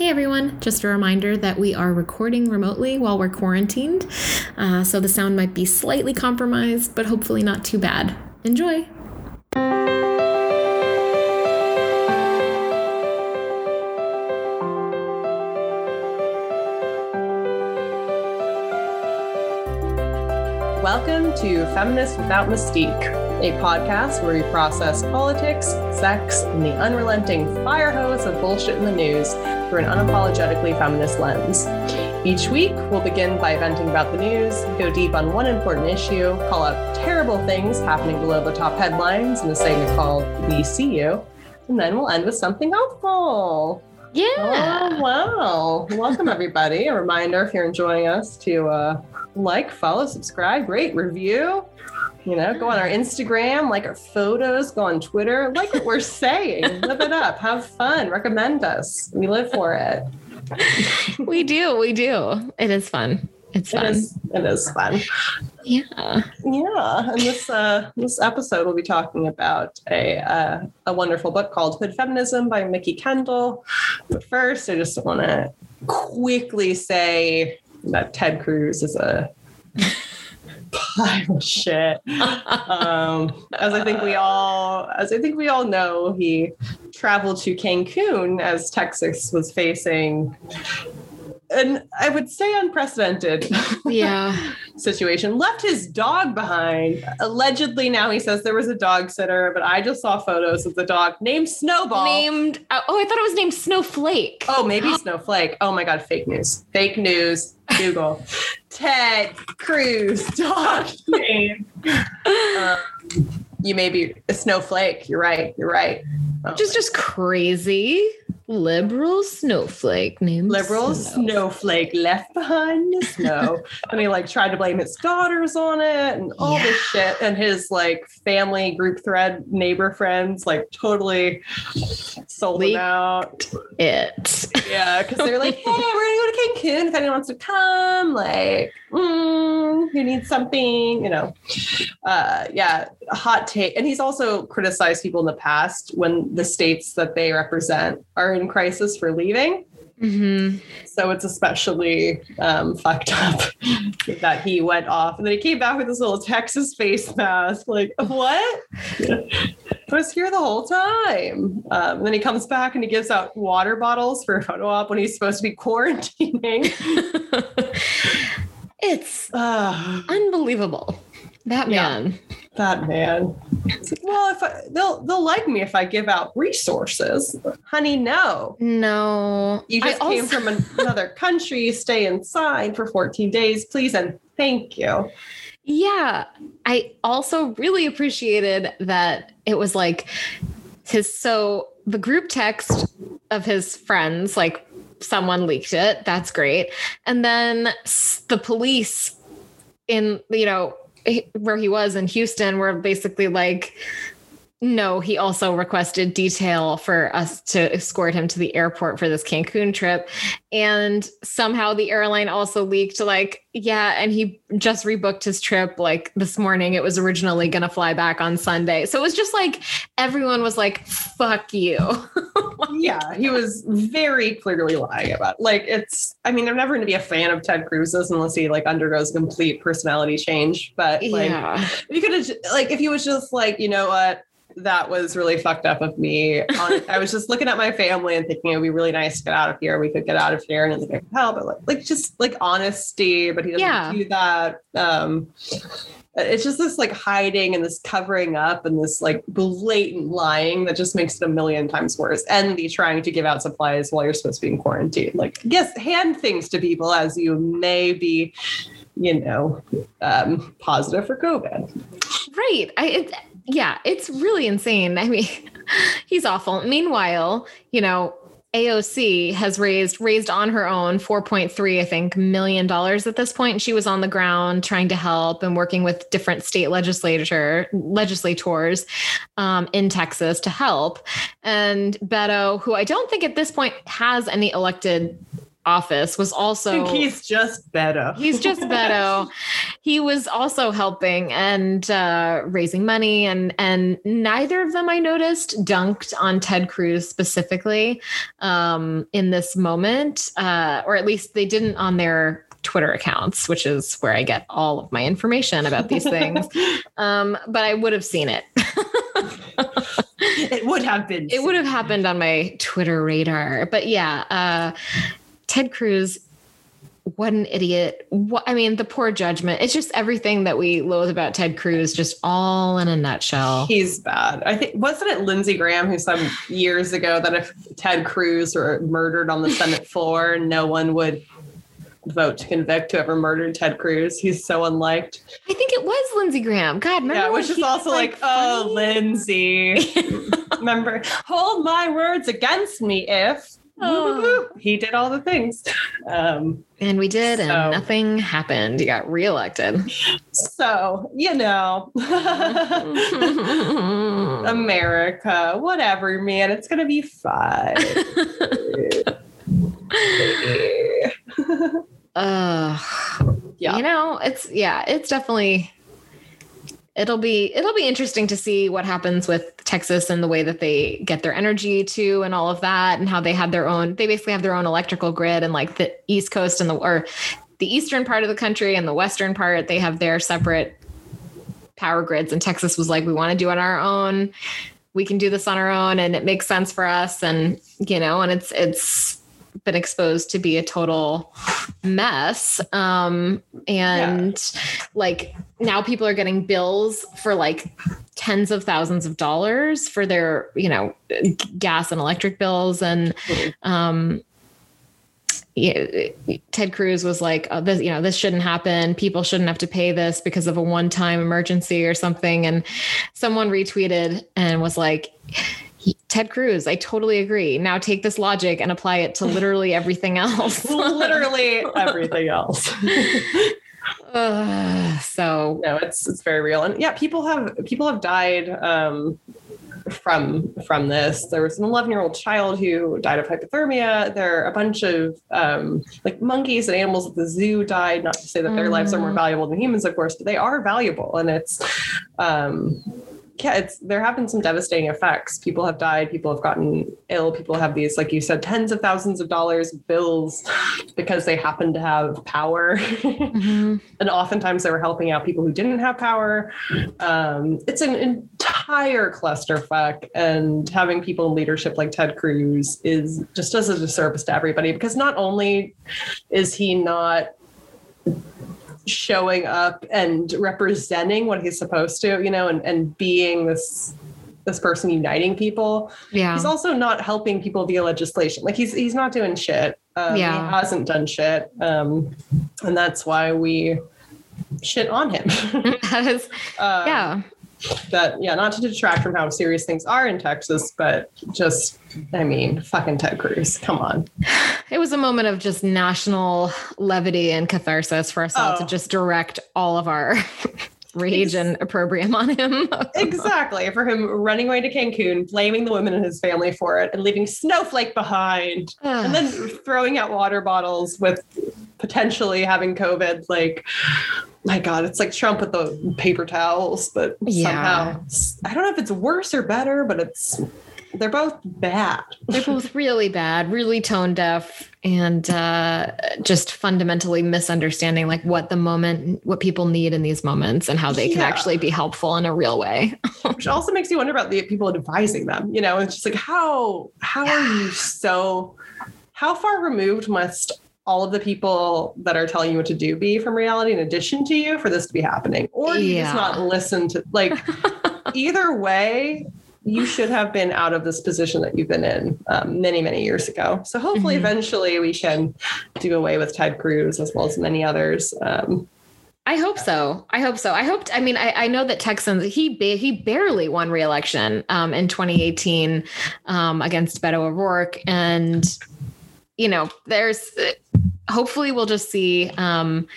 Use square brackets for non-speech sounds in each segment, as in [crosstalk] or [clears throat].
Hey everyone, just a reminder that we are recording remotely while we're quarantined, uh, so the sound might be slightly compromised, but hopefully not too bad. Enjoy! Welcome to Feminists Without Mystique, a podcast where we process politics, sex, and the unrelenting fire hose of bullshit in the news through an unapologetically feminist lens. Each week, we'll begin by venting about the news, go deep on one important issue, call out terrible things happening below the top headlines in a segment called We See You, and then we'll end with something helpful. Yeah. Oh, wow. Welcome, everybody. A reminder if you're enjoying us to uh, like, follow, subscribe, rate, review. You know, go on our Instagram, like our photos, go on Twitter, like what we're saying, [laughs] live it up, have fun, recommend us. We live for it. we do. We do. It is fun. It's fun. It is, it is fun. Yeah. Yeah. And this uh, this episode we'll be talking about a uh, a wonderful book called Hood Feminism by Mikki Kendall. But first, I just want to quickly say that Ted Cruz is a pile of shit. Um, as I think we all, as I think we all know, he traveled to Cancun as Texas was facing an I would say unprecedented Yeah. [laughs] situation. Left his dog behind. Allegedly, now he says there was a dog sitter, but I just saw photos of the dog named Snowball. named, oh, I thought it was named Snowflake. Oh, maybe [gasps] Snowflake. Oh my God, fake news. Fake news. Google. [laughs] Ted Cruz [laughs] dog name. Um, you may be a snowflake. You're right. You're right. Oh Just, just crazy liberal snowflake named liberal Snow. snowflake left behind in the snow. And he like tried to blame his daughters on it and all this shit. And his like family group thread neighbor friends like totally sold Leak- him out. It. yeah because they're like [laughs] hey we're gonna go to cancun if anyone wants to come like mm, who needs something? You know. Uh yeah hot take. And he's also criticized people in the past when the states that they represent are in crisis for leaving hmm so it's especially um, fucked up [laughs] that he went off and then he came back with this little Texas face mask. Like, what? [laughs] I was here the whole time. Um, and then he comes back and he gives out water bottles for a photo op when he's supposed to be quarantining. [laughs] it's Ah, [sighs] unbelievable. That Yeah. man. that man. Well, if I, they'll they'll like me if I give out resources, honey. No, No. you I just came also- from an- another country. Stay inside for 14 days, please, and thank you. Yeah. I also really appreciated that it was like his so the group text of his friends, like someone leaked it. That's great. And then the police in, you know, he- where he was in Houston were basically like, no, he also requested detail for us to escort him to the airport for this Cancun trip. And somehow the airline also leaked, like, yeah, and he just rebooked his trip like this morning. It was originally going to fly back on Sunday. So it was just like everyone was like, fuck you. [laughs] yeah, he was very clearly lying about. It. Like it's. I mean, I'm never going to be a fan of Ted Cruz's unless he like undergoes complete personality change. But like, yeah. you could have like, if he was just like, you know what. That was really fucked up of me. I was just looking at my family and thinking it would be really nice to get out of here. We could get out of here and I think I could help. But like, like just like honesty, but he doesn't Yeah. do that. Um, it's just this like hiding and this covering up and this like blatant lying that just makes it a million times worse. And the trying to give out supplies while you're supposed to be in quarantine. Like, yes, hand things to people as you may be, you know, um, positive for COVID. Right. I it, yeah, it's really insane. I mean, [laughs] he's awful. Meanwhile, you know, AOC has raised raised on her own 4.3 I think million dollars at this point she was on the ground trying to help and working with different state legislature legislators um, in Texas to help and Beto who I don't think at this point has any elected office was also [laughs] he's just Beto. [laughs] He's just Beto. he was also helping and uh, raising money, and and neither of them I noticed dunked on Ted Cruz specifically um, in this moment, uh, or at least they didn't on their Twitter accounts, which is where I get all of my information about these things. [laughs] um, but I would have seen it. it would have been. It would have happened on my Twitter radar. But yeah, uh, Ted Cruz, what an idiot. What, I mean, the poor judgment. It's just everything that we loathe about Ted Cruz, just all in a nutshell. He's bad. I think, wasn't it Lindsey Graham who said years ago that if Ted Cruz were murdered on the Senate floor, no one would vote to convict whoever murdered Ted Cruz. He's so unliked. I think it was Lindsey Graham. God, remember? Yeah, which is also like, like oh, Lindsey. [laughs] remember, hold my words against me if. Oh. He did all the things. [laughs] Um, and we did, so, and nothing happened. He got reelected. So, you know, [laughs] America, whatever, man, it's going to be fine. [laughs] uh, yeah. You know, it's, yeah, it's definitely it'll be it'll be interesting to see what happens with Texas and the way that they get their energy to and all of that and how they have their own they basically have their own electrical grid and like the east coast and the or the eastern part of the country and the western part they have their separate power grids. And Texas was like we want to do it on our own. We can do this on our own and it makes sense for us and you know and it's it's been exposed to be a total mess. Um, and yeah. like now people are getting bills for like tens of thousands of dollars for their, you know, gas and electric bills. And, um, Ted Cruz was like, oh, this, you know, this shouldn't happen. People shouldn't have to pay this because of a one-time emergency or something. And someone retweeted and was like, Ted Cruz, I totally agree. Now take this logic and apply it to literally [laughs] everything else. [laughs] literally everything else. [laughs] uh, so no, it's it's very real, and yeah, people have people have died um, from from this. There was an 11 year old child who died of hypothermia. There are a bunch of um, like monkeys and animals at the zoo died. Not to say that their mm. lives are more mm-hmm. valuable than humans, of course, but they are valuable, and it's. Um, yeah, it's there have been some devastating effects. People have died, people have gotten ill, people have these, like you said, tens of thousands of dollars bills because they happen to have power. Mm-hmm. [laughs] and oftentimes they were helping out people who didn't have power. Um, it's an entire clusterfuck. And having people in leadership like Ted Cruz is just does a disservice to everybody because not only is he not showing up and representing what he's supposed to, you know, and, and being this this person uniting people. Yeah. He's also not helping people via legislation. Like he's he's not doing shit. Um, yeah. He hasn't done shit. Um, and that's why we shit on him. [laughs] that is, [laughs] um, yeah that yeah, not to detract from how serious things are in Texas, but just I mean, fucking Ted Cruz, come on. It was a moment of just national levity and catharsis for us all to oh. just direct all of our rage and opprobrium on him. [laughs] exactly. For him running away to Cancun, blaming the women in his family for it, and leaving Snowflake behind, and then throwing out water bottles with potentially having COVID. Like, my God, it's like Trump with the paper towels, but yeah. somehow I don't know if it's worse or better, but it's they're both bad. they're both really bad, really tone deaf, and uh, just fundamentally misunderstanding like what the moment, what people need in these moments, and how they can actually be helpful in a real way. Which also makes you wonder about the people advising them. You know, it's just like how how yeah. are you so how far removed must all of the people that are telling you what to do be from reality in addition to you for this to be happening or do you yeah. just not listen to like [laughs] either way you should have been out of this position that you've been in um, many, many years ago. So hopefully, mm-hmm. eventually, we can do away with Ted Cruz as well as many others. Um, I hope so. I hope so. I hoped. I mean, I, I know that Texans he ba- he barely won re-election um, in 2018 um, against Beto O'Rourke, and you know, there's hopefully we'll just see um,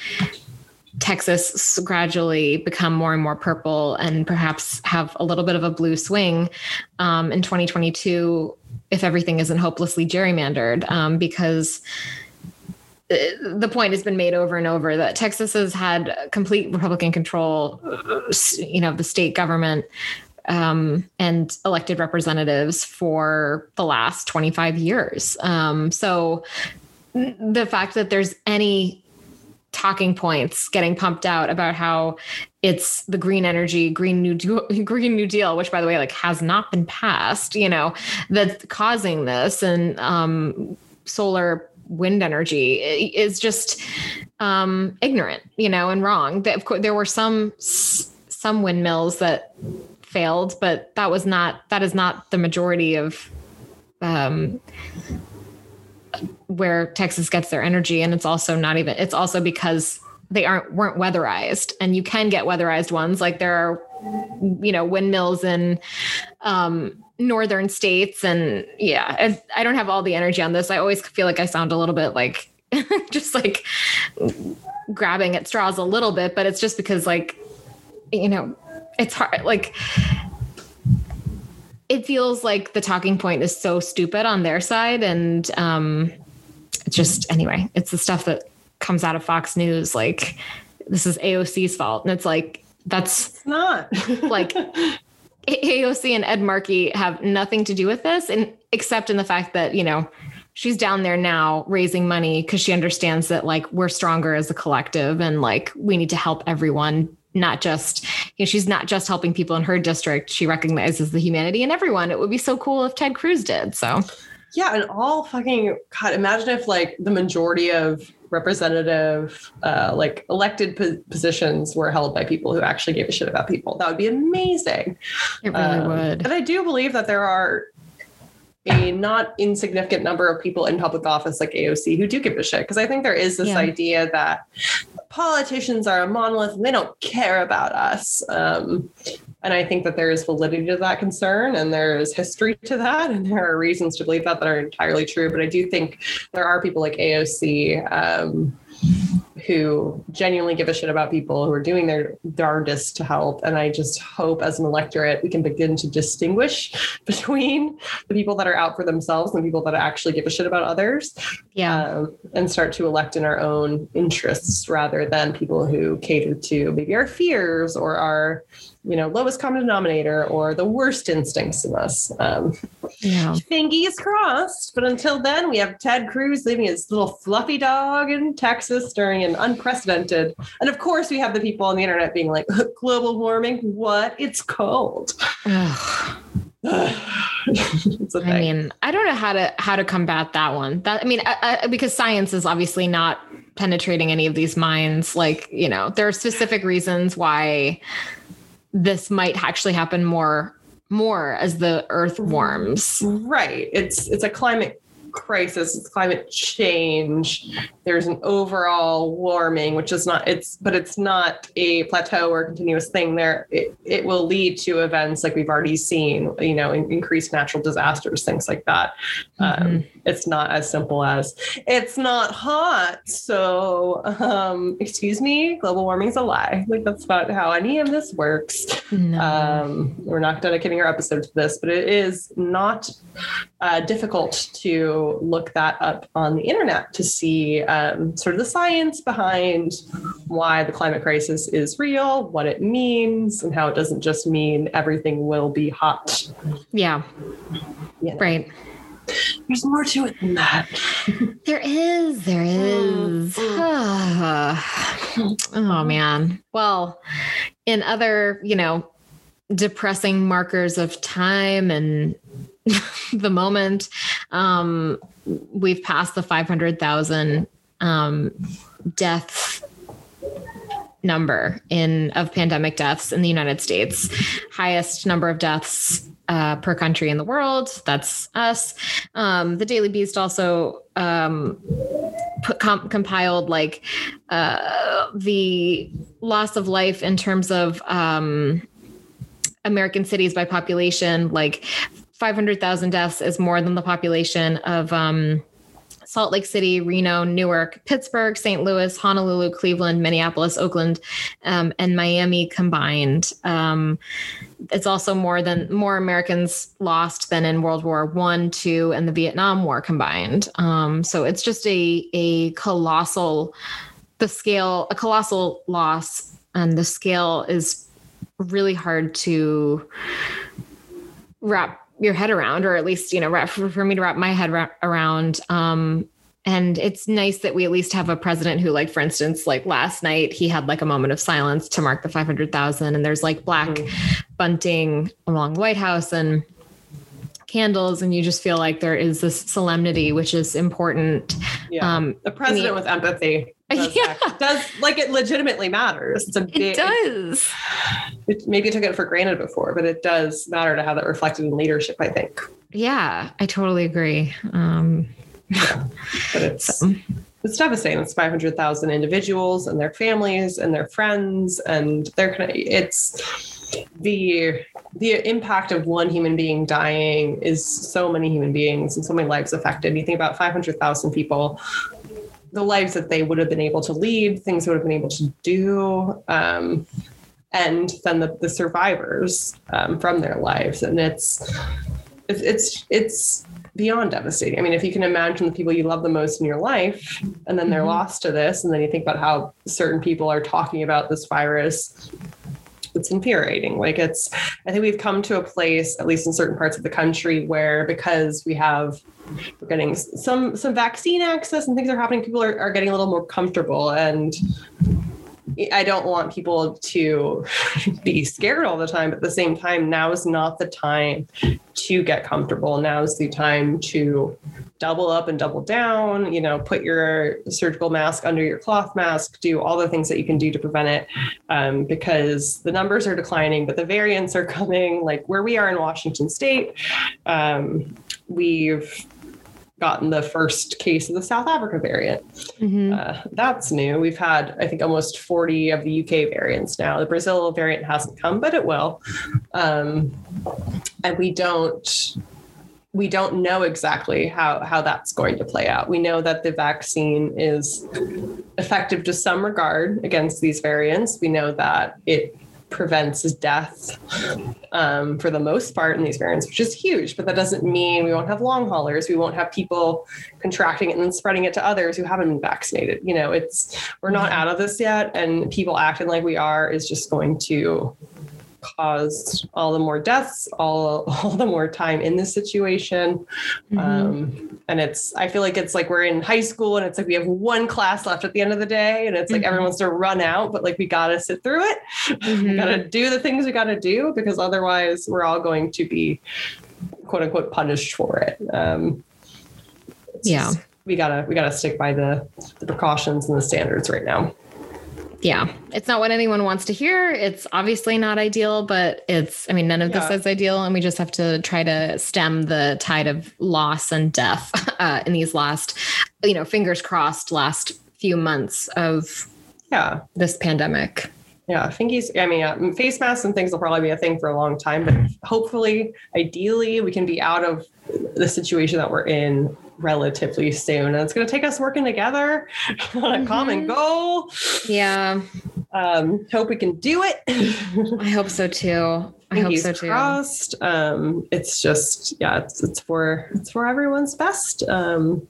Texas gradually become more and more purple and perhaps have a little bit of a blue swing um, in 2022 if everything isn't hopelessly gerrymandered um, because uh, the point has been made over and over that Texas has had complete Republican control, you know, the state government um, and elected representatives for the last 25 years. Um, so the fact that there's any talking points getting pumped out about how it's the green energy green new deal, [laughs] green new deal which by the way like has not been passed you know that's causing this. And um, solar wind energy is just um, ignorant you know and wrong. Of course there were some some windmills that failed but that was not that is not the majority of um, where Texas gets their energy. And it's also not even, it's also because they aren't weren't weatherized. And you can get weatherized ones. Like there are you know windmills in um, northern states. And yeah i don't have all the energy on this. I always feel like i sound a little bit like [laughs] just like grabbing at straws a little bit but it's just because like you know it's hard like it feels like the talking point is so stupid on their side. And um just anyway it's the stuff that comes out of fox news like this is aoc's fault. And it's like that's it's not. [laughs] like aoc and ed markey have nothing to do with this and except in the fact that you know she's down there now raising money because she understands that like we're stronger as a collective and like we need to help everyone not just you know she's not just helping people in her district. She recognizes the humanity in everyone. It would be so cool if ted cruz did so. Yeah and all fucking god imagine if like the majority of representative uh, like elected po- positions were held by people who actually gave a shit about people. That would be amazing. It really um, would. and i do believe that there are a not insignificant number of people in public office like AOC who do give a shit. Because I think there is this yeah. idea that politicians are a monolith and they don't care about us. Um, and I think that there is validity to that concern and there is history to that. And there are reasons to believe that that are entirely true. But I do think there are people like AOC um, who genuinely give a shit about people who are doing their darndest to help. And I just hope as an electorate, we can begin to distinguish [laughs] between the people that are out for themselves and the people that actually give a shit about others. Yeah. Um, and start to elect in our own interests rather than people who cater to maybe our fears or our you know, lowest common denominator or the worst instincts in us. Um, yeah. Fingers crossed. But until then, we have Ted Cruz leaving his little fluffy dog in Texas during an unprecedented. And of course, we have the people on the internet being like, global warming, what? It's cold. [sighs] I mean, I don't know how to how to combat that one. That I mean, I, I, because science is obviously not penetrating any of these minds. Like, you know, there are specific reasons why this might actually happen more more as the earth warms. Right. It's it's a climate crisis, it's climate change. There's an overall warming, which is not it's but it's not a plateau or continuous thing. There it, it will lead to events like we've already seen, you know, increased natural disasters, things like that. Mm-hmm. Um, it's not as simple as it's not hot. So um, excuse me, global warming's a lie. Like that's not how any of this works. No. Um, we're not dedicating our episode to this, but it is not uh, difficult to look that up on the internet to see um, sort of the science behind why the climate crisis is real, what it means, and how it doesn't just mean everything will be hot. Yeah. You know. Right. There's more to it than that. [laughs] there is. There is. [sighs] oh, man. Well, in other, you know, depressing markers of time and [laughs] the moment um, we've passed the 500,000 um, death number in of pandemic deaths in the United States, highest number of deaths uh, per country in the world. That's us. Um, the Daily Beast also um, put, com- compiled like uh, the loss of life in terms of um, American cities by population, like 500,000 deaths is more than the population of um, Salt Lake City, Reno, Newark, Pittsburgh, St. Louis, Honolulu, Cleveland, Minneapolis, Oakland, um, and Miami combined. Um, it's also more than more Americans lost than in World War One, Two, and the Vietnam War combined. Um, so it's just a a colossal, the scale, a colossal loss, and the scale is really hard to wrap your head around, or at least you know, for, for me to wrap my head ra- around. Um, and it's nice that we at least have a president who, like, for instance, like last night, he had like a moment of silence to mark the 500,000, and there's like black mm-hmm. bunting along the White House and candles, and you just feel like there is this solemnity, which is important. Yeah. Um, the president I mean, with empathy does, yeah. does like it legitimately matters. It's a big, it does. It, maybe I took it for granted before, but it does matter to have that reflected in leadership. I think. Yeah, I totally agree. Um, yeah, but [laughs] it's. So. It's devastating. It's 500,000 individuals and their families and their friends, and of, it's the the impact of one human being dying is so many human beings and so many lives affected. You think about 500,000 people the lives that they would have been able to lead, things they would have been able to do, um, and then the, the survivors um, from their lives. And it's it's it's beyond devastating. I mean, if you can imagine the people you love the most in your life, and then they're mm-hmm. lost to this, and then you think about how certain people are talking about this virus it's infuriating. Like it's, I think we've come to a place, at least in certain parts of the country, where because we have we're getting some some vaccine access and things are happening, people are, are getting a little more comfortable. And I don't want people to [laughs] be scared all the time. But at the same time, now is not the time to get comfortable. Now is the time to double up and double down, you know, put your surgical mask under your cloth mask, do all the things that you can do to prevent it um, because the numbers are declining, but the variants are [laughs] coming. Like where we are in Washington state, um, we've gotten the first case of the South Africa variant. Mm-hmm. Uh, that's new. We've had, I think, almost 40 of the UK variants now. The Brazil variant hasn't come, but it will. Um, and we don't we don't know exactly how, how that's going to play out. We know that the vaccine is effective to some regard against these variants. We know that it prevents death um, for the most part in these variants, which is huge. But that doesn't mean we won't have long haulers. We won't have people contracting it and then spreading it to others who haven't been vaccinated. You know, it's we're not out of this yet, and people acting like we are is just going to caused all the more deaths, all [laughs] all the more time in this situation. Mm-hmm. Um, and it's I feel like it's like we're in high school and it's like we have one class left at the end of the day, and it's like mm-hmm. everyone wants to run out, but like we gotta sit through it. Mm-hmm. we [laughs] gotta do the things we gotta do because otherwise we're all going to be quote unquote punished for it. Um, yeah. Just, we gotta we gotta stick by the, the precautions and the standards right now yeah, it's not what anyone wants to hear. It's obviously not ideal, but it's, I mean, none of yeah. this is ideal. And we just have to try to stem the tide of loss and death [laughs] uh, in these last, you know, fingers crossed, last few months of yeah this pandemic. Yeah, I think he's, I mean, uh, face masks and things will probably be a thing for a long time, but hopefully, ideally, we can be out of the situation that we're in relatively soon. And it's going to take us working together [laughs] on a mm-hmm. common goal. Yeah. Um, hope we can do it. I hope so too. I [laughs] hope so too. Crossed. Um, it's just, yeah, it's, it's for, it's for everyone's best. Um,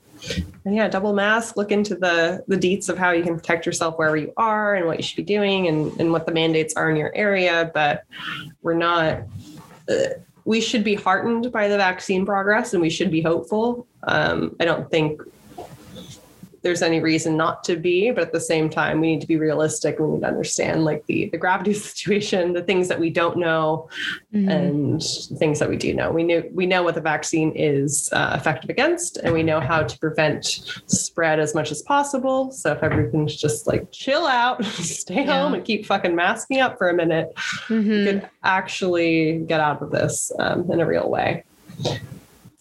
and yeah, double mask, look into the the deets of how you can protect yourself wherever you are and what you should be doing and, and what the mandates are in your area. But we're not, uh, we should be heartened by the vaccine progress and we should be hopeful. Um, I don't think there's any reason not to be, but at the same time, we need to be realistic. We need to understand like the the gravity [laughs] situation, the things that we don't know, mm-hmm. and things that we do know. We know we know what the vaccine is uh, effective against, and we know how to prevent spread as much as possible. So if everything's just like chill out, [laughs] stay yeah. home, and keep fucking masking up for a minute, mm-hmm. we could actually get out of this um, in a real way.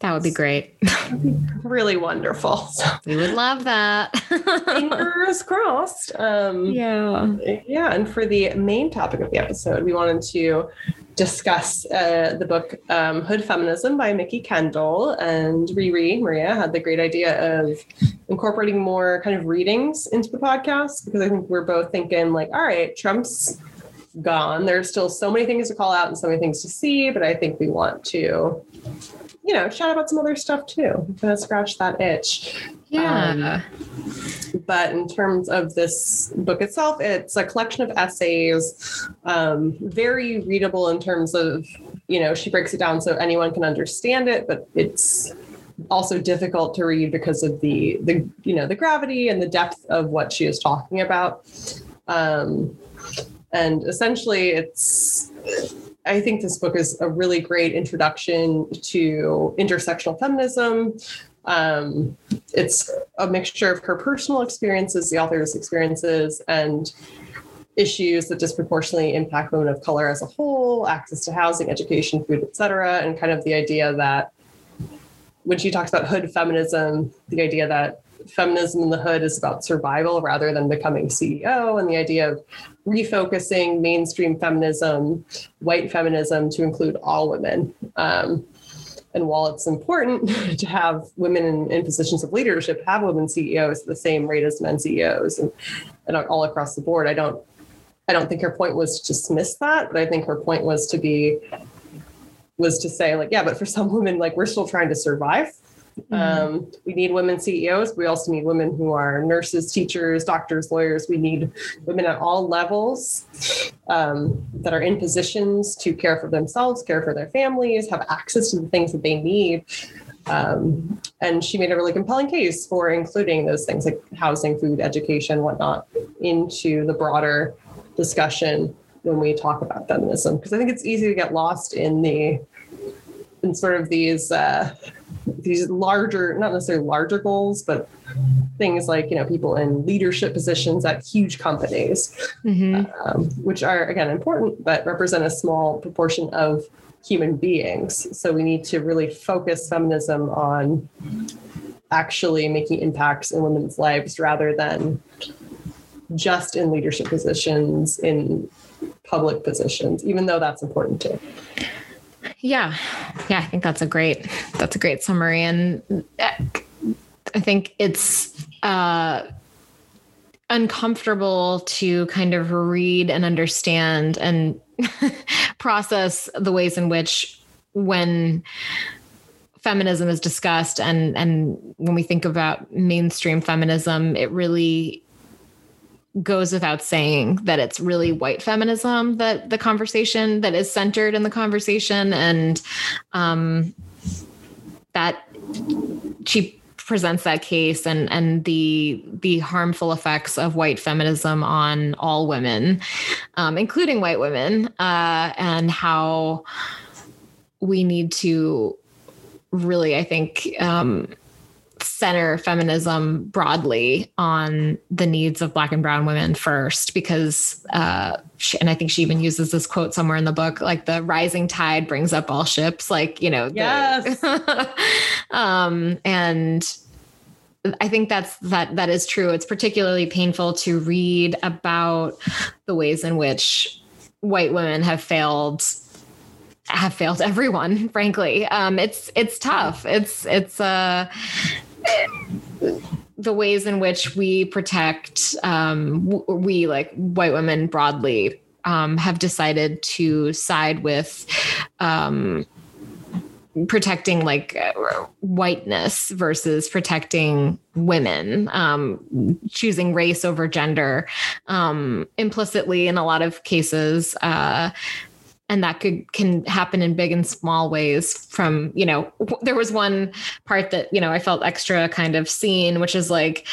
That would be great. [laughs] really wonderful. [laughs] So, we would love that. [laughs] fingers crossed. Um, yeah. Yeah. And for the main topic of the episode, we wanted to discuss uh, the book um, Hood Feminism by Mikki Kendall. And Riri, Maria, had the great idea of incorporating more kind of readings into the podcast because I think we're both thinking, like, all right, Trump's gone. There's still so many things to call out and so many things to see, but I think we want to, you know, chat about some other stuff too. Kind of scratch that itch. Yeah. Um, but in terms of this book itself, it's a collection of essays, um, very readable in terms of, you know, she breaks it down so anyone can understand it, but it's also difficult to read because of the the you know the gravity and the depth of what she is talking about. Um, and essentially, it's I think this book is a really great introduction to intersectional feminism, um, it's a mixture of her personal experiences, the author's experiences, and issues that disproportionately impact women of color as a whole, access to housing, education, food, etc., and kind of the idea that when she talks about hood feminism, the idea that feminism in the hood is about survival rather than becoming CEO, and the idea of refocusing mainstream feminism, white feminism to include all women. Um, and while it's important [laughs] to have women in, in, positions of leadership, have women CEOs at the same rate as men CEOs and, and all across the board, I don't I don't think her point was to dismiss that, but I think her point was to be was to say like, yeah, but for some women, like we're still trying to survive. Mm-hmm. Um, we need women CEOs. We also need women who are nurses, teachers, doctors, lawyers. We need women at all levels um, that are in positions to care for themselves, care for their families, have access to the things that they need. Um, and she made a really compelling case for including those things like housing, food, education, whatnot into the broader discussion when we talk about feminism. Because I think it's easy to get lost in the in sort of these uh, these larger, not necessarily larger goals, but things like you know people in leadership positions at huge companies, mm-hmm. um, which are again important, but represent a small proportion of human beings. So we need to really focus feminism on actually making impacts in women's lives rather than just in leadership positions in public positions, even though that's important too. Yeah. Yeah, I think that's a great that's a great summary and I think it's uh uncomfortable to kind of read and understand and [laughs] process the ways in which when feminism is discussed and and when we think about mainstream feminism it really goes without saying that it's really white feminism that the conversation that is centered in the conversation. And um, that she presents that case and and the the harmful effects of white feminism on all women um, including white women uh, and how we need to really i think um, center feminism broadly on the needs of black and brown women first because uh, she, and i think she even uses this quote somewhere in the book like the rising tide brings up all ships like you know yes. The, [laughs] um, and I think that's that that is true. It's particularly painful to read about the ways in which white women have failed have failed [laughs] everyone frankly um, it's it's tough it's it's uh the ways in which we protect um, we like white women broadly um, have decided to side with um, protecting like whiteness versus protecting women um, choosing race over gender. Um, implicitly in a lot of cases uh, and that could can happen in big and small ways from you know there was one part that you know i felt extra kind of seen which is like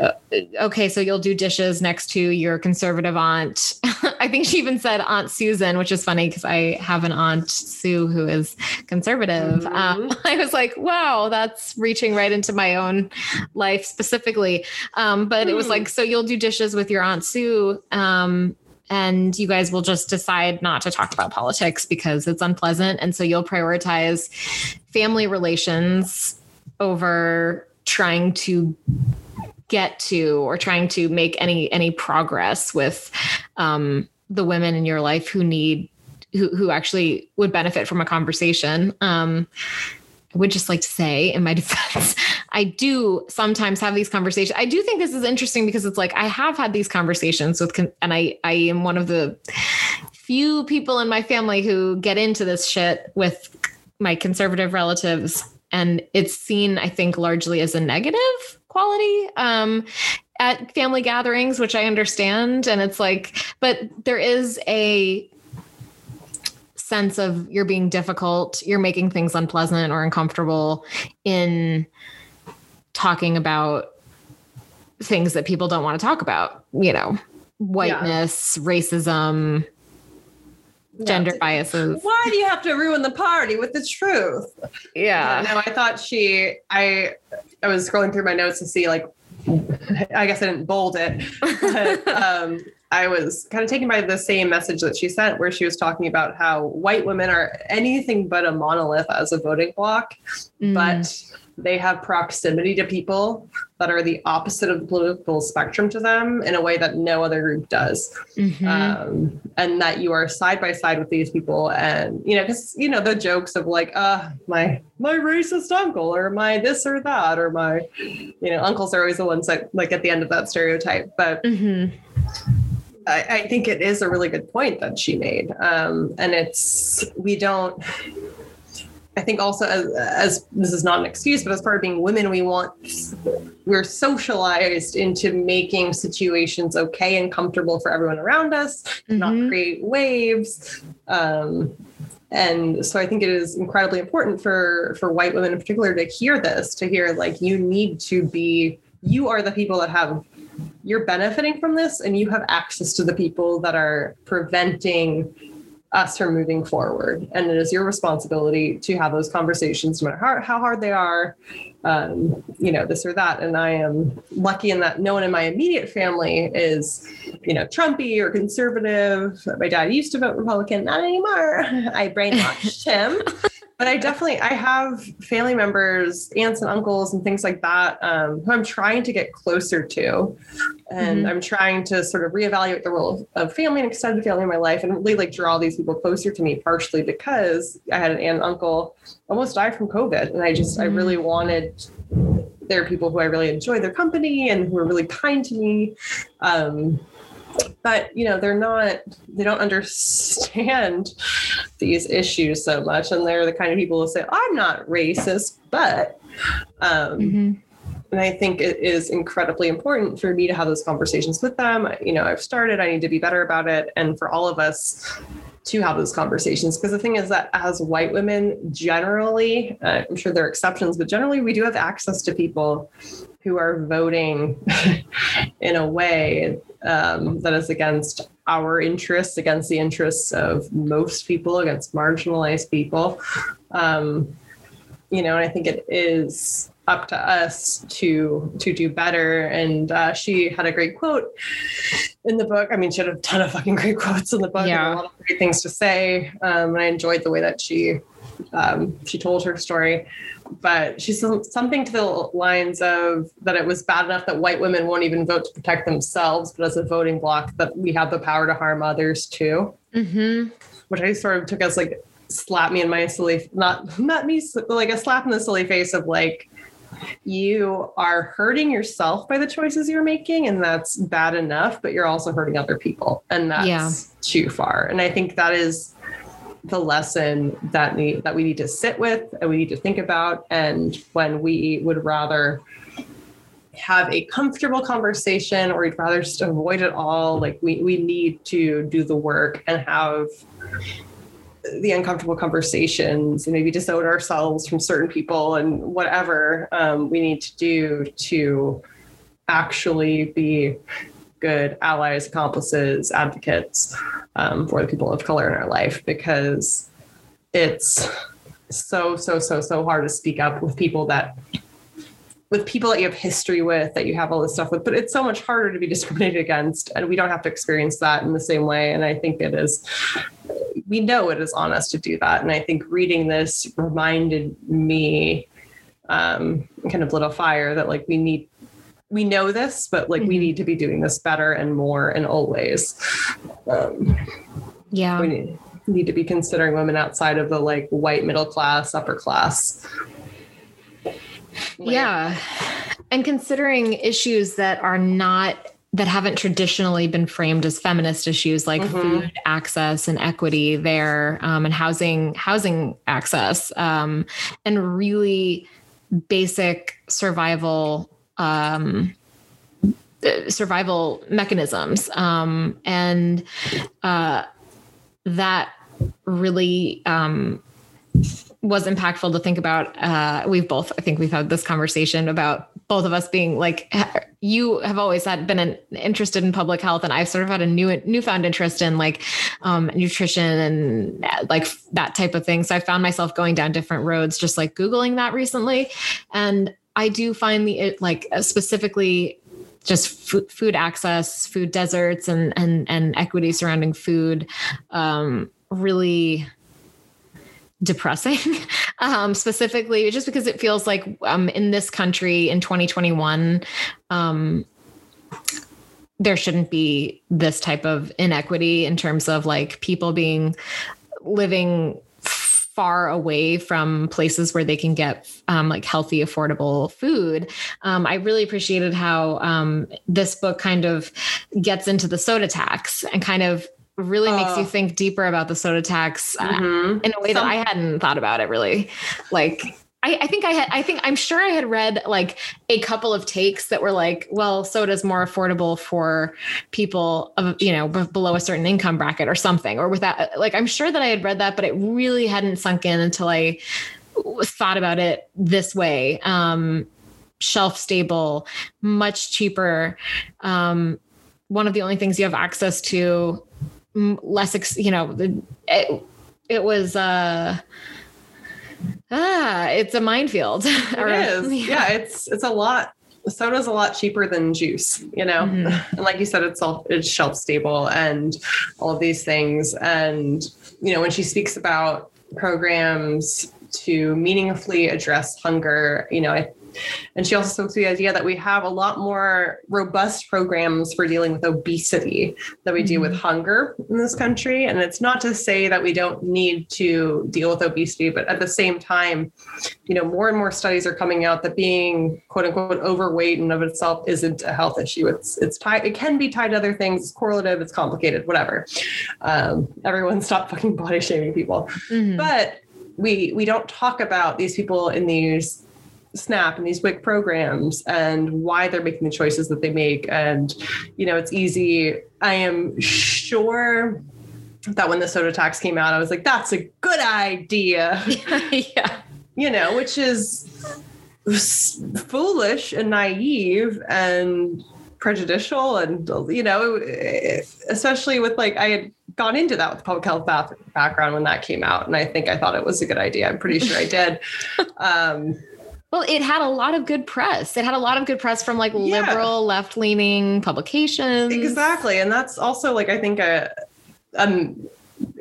uh, okay so you'll do dishes next to your conservative aunt [laughs] i think she even said aunt susan which is funny because i have an aunt sue who is conservative mm-hmm. um, [laughs] i was like wow that's reaching right into my own life specifically um, but mm. it was hmm. like so you'll do dishes with your aunt sue um, and you guys will just decide not to talk about politics because it's unpleasant. And so you'll prioritize family relations over trying to get to or trying to make any any progress with um, the women in your life who need who who actually would benefit from a conversation. Um, I would just like to say, in my [laughs] defense, I do sometimes have these conversations. I do think this is interesting because it's like I have had these conversations with, and I I am one of the few people in my family who get into this shit with my conservative relatives, and it's seen, I think, largely as a negative quality. Um, at family gatherings, which I understand. And it's like, but there is a sense of you're being difficult, you're making things unpleasant or uncomfortable in talking about things that people don't want to talk about, you know, whiteness, yeah. racism, gender yeah. biases. Why do you have to ruin the party with the truth? Yeah. No, I thought she I I was scrolling through my notes to see like I guess I didn't bold it, but [laughs] um, I was kind of taken by the same message that she sent, where she was talking about how white women are anything but a monolith as a voting bloc, mm. but they have proximity to people that are the opposite of the political spectrum to them in a way that no other group does. Mm-hmm. Um, and that you are side by side with these people. And, you know, because, you know, the jokes of like, uh, my, my racist uncle or my this or that, or my, you know, uncles are always the ones that like at the end of that stereotype. But, mm-hmm. I, I, think it is a really good point that she made. Um, and it's, we don't, I think also as, as this is not an excuse, but as part of being women, we want we're socialized into making situations okay and comfortable for everyone around us, mm-hmm. not create waves. Um, and so I think it is incredibly important for for white women in particular to hear this, to hear like you need to be you are the people that have you're benefiting from this and you have access to the people that are preventing us from moving forward. And it is your responsibility to have those conversations, no matter how, how hard they are, um, you know, this or that. And I am lucky in that no one in my immediate family is, you know, Trumpy or conservative. My dad used to vote Republican, not anymore. [laughs] I brainwashed him but I definitely I have family members, aunts and uncles, and things like that um, who I'm trying to get closer to, and mm-hmm. I'm trying to sort of reevaluate the role of, of family and extended family in my life, and really like draw these people closer to me. Partially because I had an aunt and uncle almost die from COVID, and I just mm-hmm. I really wanted. There are people who I really enjoy their company and who are really kind to me. Um, but you know they're not they don't understand these issues so much and they're the kind of people who say i'm not racist but um, mm-hmm. and i think it is incredibly important for me to have those conversations with them you know i've started i need to be better about it and for all of us to have those conversations because the thing is that as white women generally uh, i'm sure there are exceptions but generally we do have access to people who are voting [laughs] in a way um, that is against our interests, against the interests of most people, against marginalized people. Um, you know, and I think it is up to us to to do better. And uh, she had a great quote in the book. I mean, she had a ton of fucking great quotes in the book yeah. and a lot of great things to say. Um, and I enjoyed the way that she um, she told her story but she said something to the lines of that it was bad enough that white women won't even vote to protect themselves, but as a voting bloc, that we have the power to harm others too. Mm-hmm. Which I sort of took as like slap me in my silly, not not me, like a slap in the silly face of like, you are hurting yourself by the choices you're making, and that's bad enough, but you're also hurting other people, and that's yeah. too far. And I think that is the lesson that need that we need to sit with and we need to think about. And when we would rather have a comfortable conversation or we'd rather just avoid it all like we, we need to do the work and have the uncomfortable conversations and maybe disown ourselves from certain people and whatever um, we need to do to actually be good allies, accomplices, advocates um, for the people of color in our life because it's so, so, so, so hard to speak up with people that with people that you have history with, that you have all this stuff with, but it's so much harder to be discriminated against. And we don't have to experience that in the same way. And I think it is, we know it is on us to do that. And I think reading this reminded me, um, kind of lit a fire that like we need we know this, but like mm-hmm. we need to be doing this better and more and always. Um, yeah. We need, need to be considering women outside of the like white middle class, upper class. Yeah. And considering issues that are not that haven't traditionally been framed as feminist issues like mm-hmm. food access and equity there um, and housing housing access um, and really basic survival um, survival mechanisms um, and uh, that really um, was impactful to think about. Uh, we've both, I think we've had this conversation about both of us being like, you have always had been an, interested in public health, and I've sort of had a new newfound interest in like um, nutrition and like that type of thing. So I found myself going down different roads, just like googling that recently, and I do find the it like specifically just food, food access, food deserts, and and and equity surrounding food um, really depressing. [laughs] Um, specifically just because it feels like um, in this country in 2021 um, there shouldn't be this type of inequity in terms of like people being living far away from places where they can get um, like healthy, affordable food. Um, I really appreciated how um, this book kind of gets into the soda tax and kind of really uh, makes you think deeper about the soda tax uh, mm-hmm. in a way Some- that I hadn't thought about it really. Like I, I, think I had, I think I'm sure I had read like a couple of takes that were like, well, soda's more affordable for people of, you know, b- below a certain income bracket or something, or without, like, I'm sure that I had read that, but it really hadn't sunk in until I thought about it this way. Um, shelf stable, much cheaper. Um, one of the only things you have access to less, you know, it, it was, uh, ah, it's a minefield. [laughs] It is. Yeah. yeah, it's it's a lot. Soda's a lot cheaper than juice, you know. Mm-hmm. And like you said, it's all it's shelf stable and all of these things. And you know, when she speaks about programs to meaningfully address hunger, you know, I and she also spoke to the idea that we have a lot more robust programs for dealing with obesity than we do with mm-hmm. hunger in this country. And it's not to say that we don't need to deal with obesity, but at the same time, you know, more and more studies are coming out that being quote unquote overweight in of itself isn't a health issue. It's it's tied, it can be tied to other things, it's correlative, it's complicated, whatever. Um, everyone stop fucking body shaming people. Mm-hmm. But we we don't talk about these people in these snap and these WIC programs and why they're making the choices that they make. And you know it's easy. I am sure that when the soda tax came out i was like that's a good idea. [laughs] Yeah. You know which is foolish and naive and prejudicial and you know especially with like i had gone into that with public health background when that came out and i think i thought it was a good idea. I'm pretty sure i did. [laughs] Um, well, it had a lot of good press. It had a lot of good press from like yeah. liberal, left leaning publications. Exactly. And that's also like, I think a, um,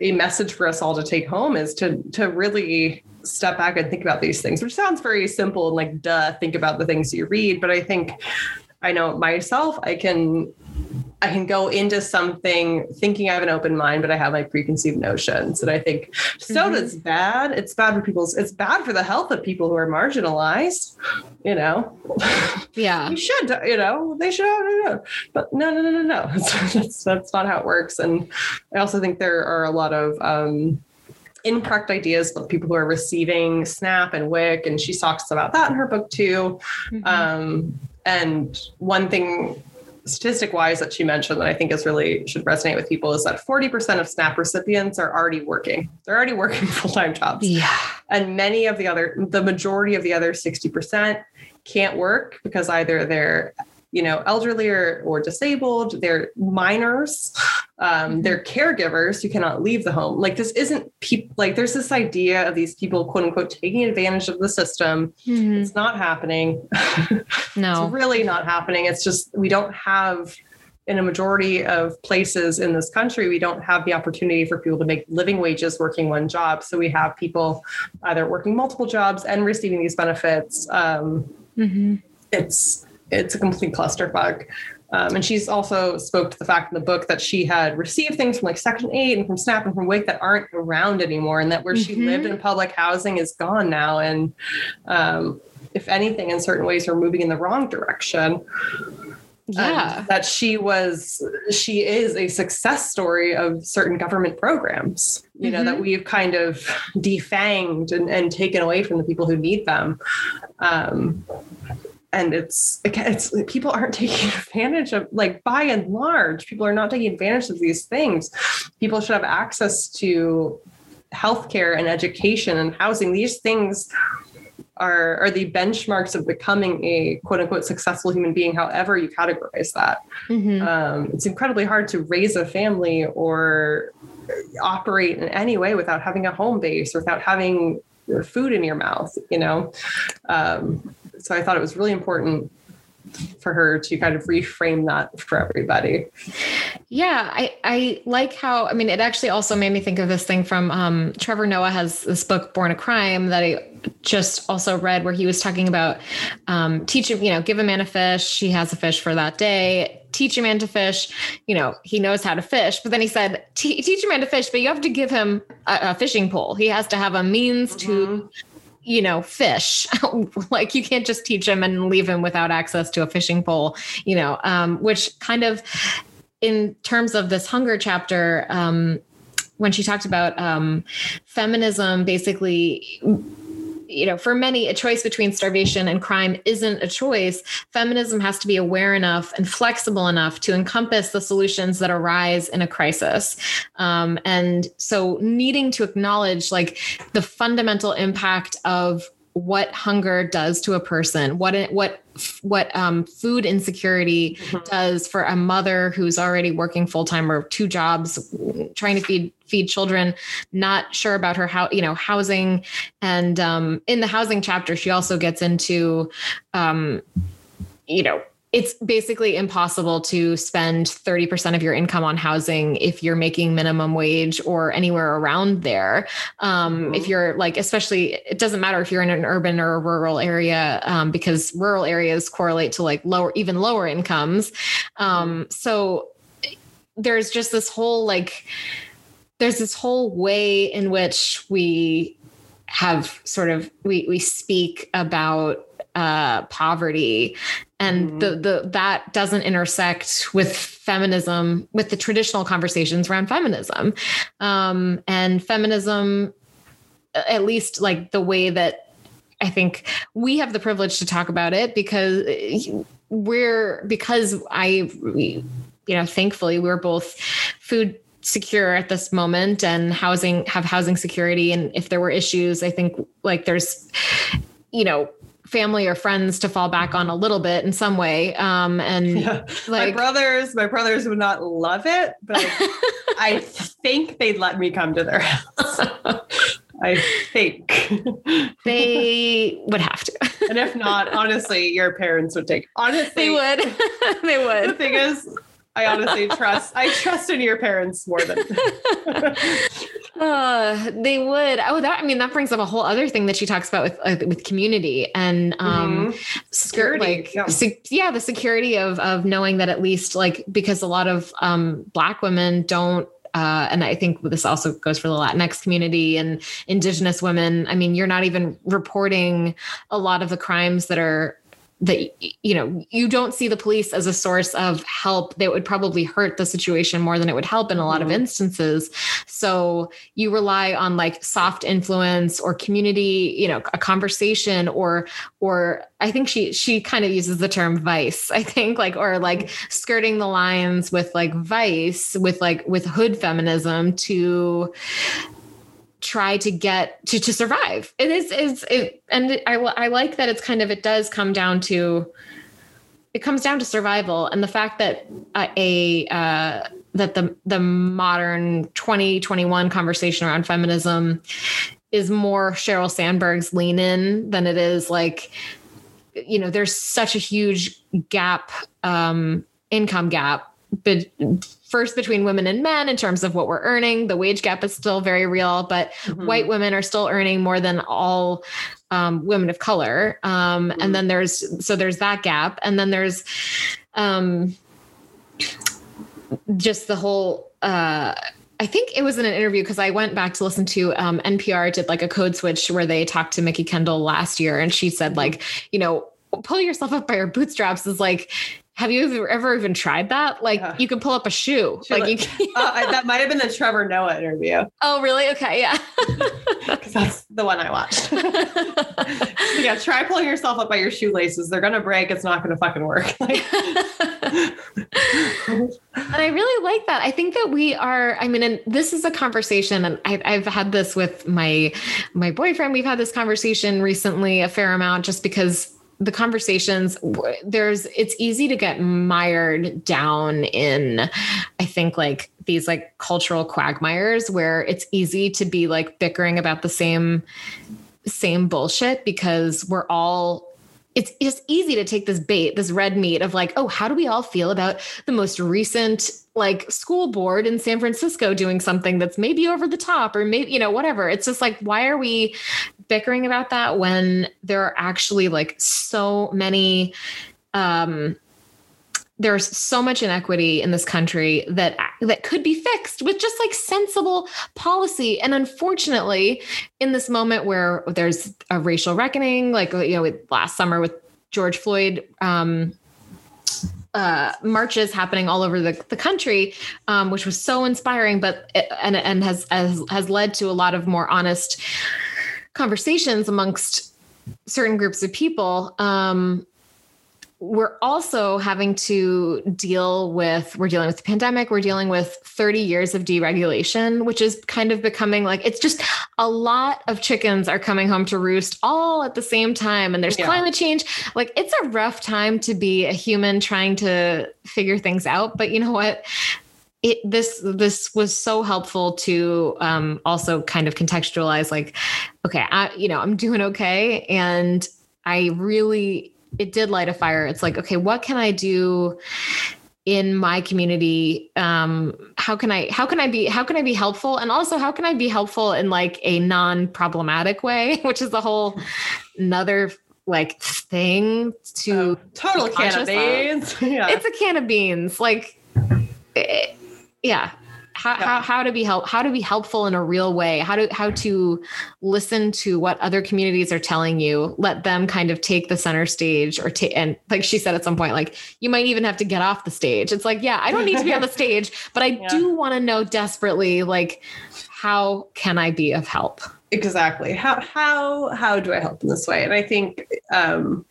a message for us all to take home is to, to really step back and think about these things, which sounds very simple and like, duh, think about the things you read. But I think I know myself, I can I can go into something thinking I have an open mind, but I have my preconceived notions. And I think soda's mm-hmm. bad. It's bad for people's, it's bad for the health of people who are marginalized, you know? Yeah. [laughs] you should, you know, they should, no, no, but no, no, no, no, no. [laughs] that's, that's not how it works. And I also think there are a lot of, um, incorrect ideas of people who are receiving SNAP and WIC, and she talks about that in her book too. Mm-hmm. Um, and one thing statistic wise that she mentioned that I think is really should resonate with people is that 40% of SNAP recipients are already working. They're already working [laughs] full time jobs. Yeah. And many of the other, the majority of the other 60% can't work because either they're you know, elderly or, or disabled, they're minors, um, mm-hmm. they're caregivers who cannot leave the home. Like this isn't people like there's this idea of these people quote unquote taking advantage of the system. Mm-hmm. It's not happening. [laughs] no, it's really not happening. It's just we don't have in a majority of places in this country, we don't have the opportunity for people to make living wages working one job. So we have people either working multiple jobs and receiving these benefits. Um, mm-hmm. It's it's a complete clusterfuck. Um, and she's also spoke to the fact in the book that she had received things from like Section 8 and from SNAP and from WIC that aren't around anymore, and that where she Mhm. lived in public housing is gone now. And um, if anything, in certain ways, we're moving in the wrong direction. Yeah. And that she was, she is a success story of certain government programs, you know, that Mhm. we've kind of defanged and, and taken away from the people who need them. Um, and it's, it's people aren't [laughs] taking advantage of like by and large people are not taking advantage of these things. People should have access to healthcare and education and housing. These things are are the benchmarks of becoming a quote unquote successful human being however you categorize that. Mhm. um, it's incredibly hard to raise a family or operate in any way without having a home base without having food in your mouth you know? Um, so i thought it was really important for her to kind of reframe that for everybody Yeah, I, I like how I mean it actually also made me think of this thing from um, Trevor Noah has this book Born a Crime that I just also read where he was talking about um, teach him, you know, give a man a fish, he has a fish for that day. Teach a man to fish, you know, he knows how to fish. But then he said, teach a man to fish, but you have to give him a, a fishing pole. He has to have a means to you know, fish. [laughs] like you can't just teach him and leave him without access to a fishing pole, you know, um, which kind of in terms of this hunger chapter, um, when she talked about um, feminism, basically, you know, for many, a choice between starvation and crime isn't a choice. Feminism has to be aware enough and flexible enough to encompass the solutions that arise in a crisis. Um, and so, needing to acknowledge like the fundamental impact of what hunger does to a person, what what what um, food insecurity Mhm. does for a mother who's already working full time or two jobs, trying to feed feed children, not sure about her how you know housing, and um, in the housing chapter, she also gets into, um, you know. It's basically impossible to spend 30% of your income on housing if you're making minimum wage or anywhere around there. Um, Mhm. If you're like, especially, it doesn't matter if you're in an urban or a rural area um, because rural areas correlate to like lower, even lower incomes. Um, so there's just this whole like, there's this whole way in which we have sort of we we speak about uh poverty and Mhm. the the that doesn't intersect with feminism with the traditional conversations around feminism um and feminism at least like the way that i think we have the privilege to talk about it because we're because i we, you know thankfully we're both food secure at this moment and housing have housing security and if there were issues i think like there's you know family or friends to fall back on a little bit in some way um and [laughs] yeah. my brothers my brothers would not love it but I, I [laughs] think they'd let me come to their house [laughs] i think they would have to and if not honestly your parents would take honestly they would they would. the thing is i honestly trust i trust in your parents more than [laughs] [laughs] Uh, they would. Oh, that I mean, that brings up a whole other thing that she talks about with uh, with community and um, skirt Security, like yeah. se- yeah, the security of of knowing that at least like because a lot of um, Black women don't. Uh, and I think this also goes for the Latinx community and Indigenous women. I mean, you're not even reporting a lot of the crimes that are that you know you don't see the police as a source of help that would probably hurt the situation more than it would help in a lot of Mhm. instances so you rely on like soft influence or community you know a conversation or or i think she she kind of uses the term vice i think like or like skirting the lines with like vice with like with hood feminism to try to get to to survive. It is is it and i i like that it's kind of it does come down to it comes down to survival. And the fact that uh, a uh, that the the modern 2021 conversation around feminism is more Sheryl Sandberg's lean in than it is like you know there's such a huge gap um income gap but first between women and men in terms of what we're earning. The wage gap is still very real but Mhm. white women are still earning more than all um, women of color. Um, Mhm. and then there's so there's that gap. And then there's um, just the whole uh I think it was in an interview because I went back to listen to um, NPR did like a code switch where they talked to Mikki Kendall last year, and she said like, you know, pull yourself up by your bootstraps is like have you ever even tried that? Like yeah. you can pull up a shoe. Should like you uh, I, that might have been the Trevor Noah interview. Oh, really? Okay, yeah. [laughs] Because that's the one I watched. [laughs] yeah, try pulling yourself up by your shoelaces. They're gonna break. It's not gonna fucking work. [laughs] Like, and I really like that. I think that we are. I mean, and this is a conversation, and I, I've had this with my my boyfriend. We've had this conversation recently a fair amount, just because the conversations there's it's easy to get mired down in i think like these like cultural quagmires where it's easy to be like bickering about the same same bullshit because we're all it's just easy to take this bait, this red meat of like, oh, how do we all feel about the most recent like school board in San Francisco doing something that's maybe over the top or maybe, you know, whatever. It's just like, why are we bickering about that when there are actually like so many um there's so much inequity in this country that that could be fixed with just like sensible policy and unfortunately in this moment where there's a racial reckoning like you know last summer with George Floyd um, uh, marches happening all over the, the country, um, which was so inspiring, but it, and and has, has has led to a lot of more honest conversations amongst certain groups of people. Um, we're also having to deal with we're dealing with the pandemic we're dealing with 30 years of deregulation which is kind of becoming like it's just a lot of chickens are coming home to roost all at the same time and there's yeah. climate change like it's a rough time to be a human trying to figure things out but you know what it this this was so helpful to um also kind of contextualize like okay i you know i'm doing okay and i really it did light a fire. It's like, okay, what can I do in my community? Um, how can I how can I be how can I be helpful? And also how can I be helpful in like a non-problematic way, [laughs] which is the whole another like thing to oh, total can of beans. [laughs] yeah. It's a can of beans. Like it, eh, yeah how, yeah. how, how to be help how to be helpful in a real way how to how to listen to what other communities are telling you let them kind of take the center stage or take and like she said at some point like you might even have to get off the stage it's like yeah i don't need to be on the [laughs] stage but i yeah. do want to know desperately like how can i be of help exactly how how how do i help in this way and i think um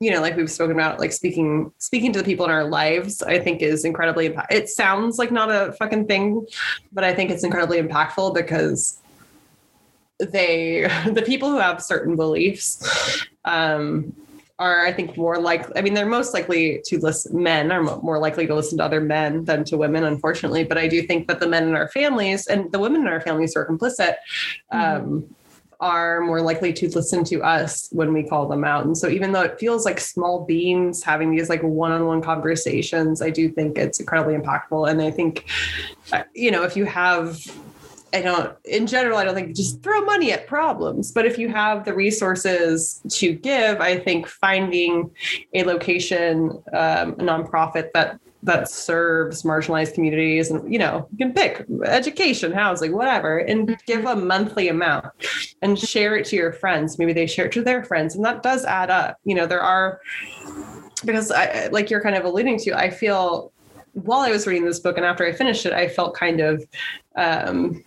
you know like we've spoken about like speaking speaking to the people in our lives i think is incredibly it sounds like not a fucking thing but i think it's incredibly impactful because they [laughs] the people who have certain beliefs um are I think more likely. I mean, they're most likely to listen. Men are more likely to listen to other men than to women, unfortunately. But I do think that the men in our families and the women in our families who are complicit mm-hmm. Are more likely to listen to us when we call them out. And so even though it feels like small beans having these like one-on-one conversations, I do think it's incredibly impactful. And I think, uh, you know, if you have I don't, in general, I don't think just throw money at problems. But if you have the resources to give, I think finding a location, um, a nonprofit that that serves marginalized communities and you know you can pick education housing whatever and mm-hmm. give a monthly amount and share it to your friends maybe they share it to their friends and that does add up you know there are because I, like you're kind of alluding to i feel while i was reading this book and after i finished it i felt kind of um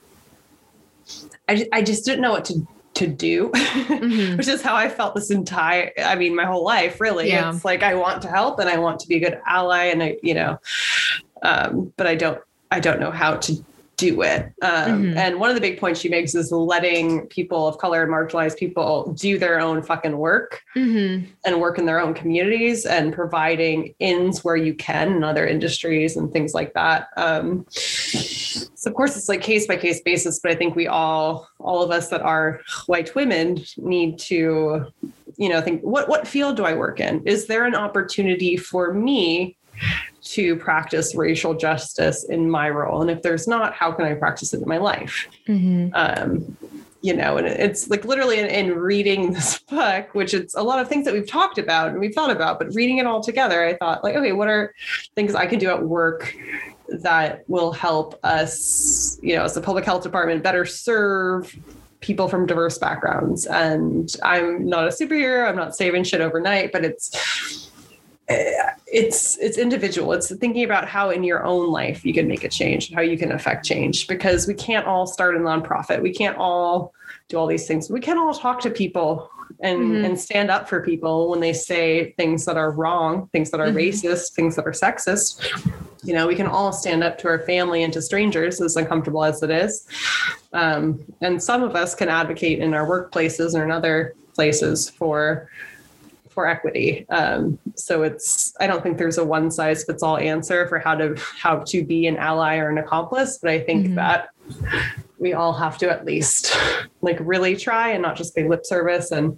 I, I just didn't know what to to do, [laughs] mm-hmm. which is how I felt this entire, I mean, my whole life, really. Yeah. It's like I want to help and I want to be a good ally and I, you know, um, but I don't, I don't know how to do it. Um, mm-hmm. And one of the big points she makes is letting people of color and marginalized people do their own fucking work mm-hmm. and work in their own communities and providing ins where you can in other industries and things like that. Um, so of course it's like case by case basis, but I think we all, all of us that are white women need to, you know, think what, what field do I work in? Is there an opportunity for me to practice racial justice in my role? And if there's not, how can I practice it in my life? Mm-hmm. Um, you know, and it's like literally in, in, reading [laughs] this book, which it's a lot of things that we've talked about and we've thought about, but reading it all together, I thought like, okay, what are things I can do at work that will help us, you know, as a public health department better serve people from diverse backgrounds. And I'm not a superhero, I'm not saving shit overnight, but it's it's it's individual. It's thinking about how in your own life you can make a change how you can affect change because we can't all start a nonprofit. We can't all do all these things. We can't all talk to people and mm-hmm. and stand up for people when they say things that are wrong things that are mm-hmm. racist things that are sexist. You know we can all stand up to our family and to strangers as uncomfortable as it is. Um, and some of us can advocate in our workplaces or in other places for for equity. Um, so it's I don't think there's a one size fits all answer for how to how to be an ally or an accomplice, but I think mm-hmm. that we all have to at least like really try and not just pay lip service and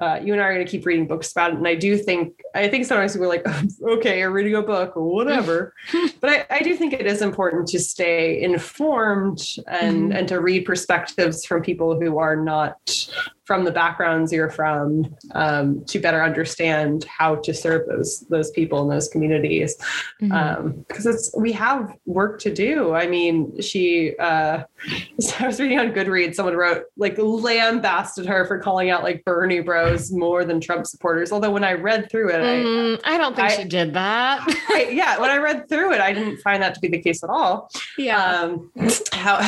uh, you and I are going to keep reading books about it. And I do think, I think sometimes we're like, [laughs] okay, you're reading a book or whatever. [laughs] but I, I, do think it is important to stay informed and, mm-hmm. and to read perspectives from people who are not from the backgrounds you're from um, to better understand how to serve those those people in those communities because mm-hmm. um, it's we have work to do i mean she uh, [laughs] i was reading on goodreads someone wrote like lambasted her for calling out like bernie bros more than trump supporters although when i read through it mm, I, I, don't think I, she did that [laughs] I, yeah when i read through it i didn't find that to be the case at all yeah um, [laughs] how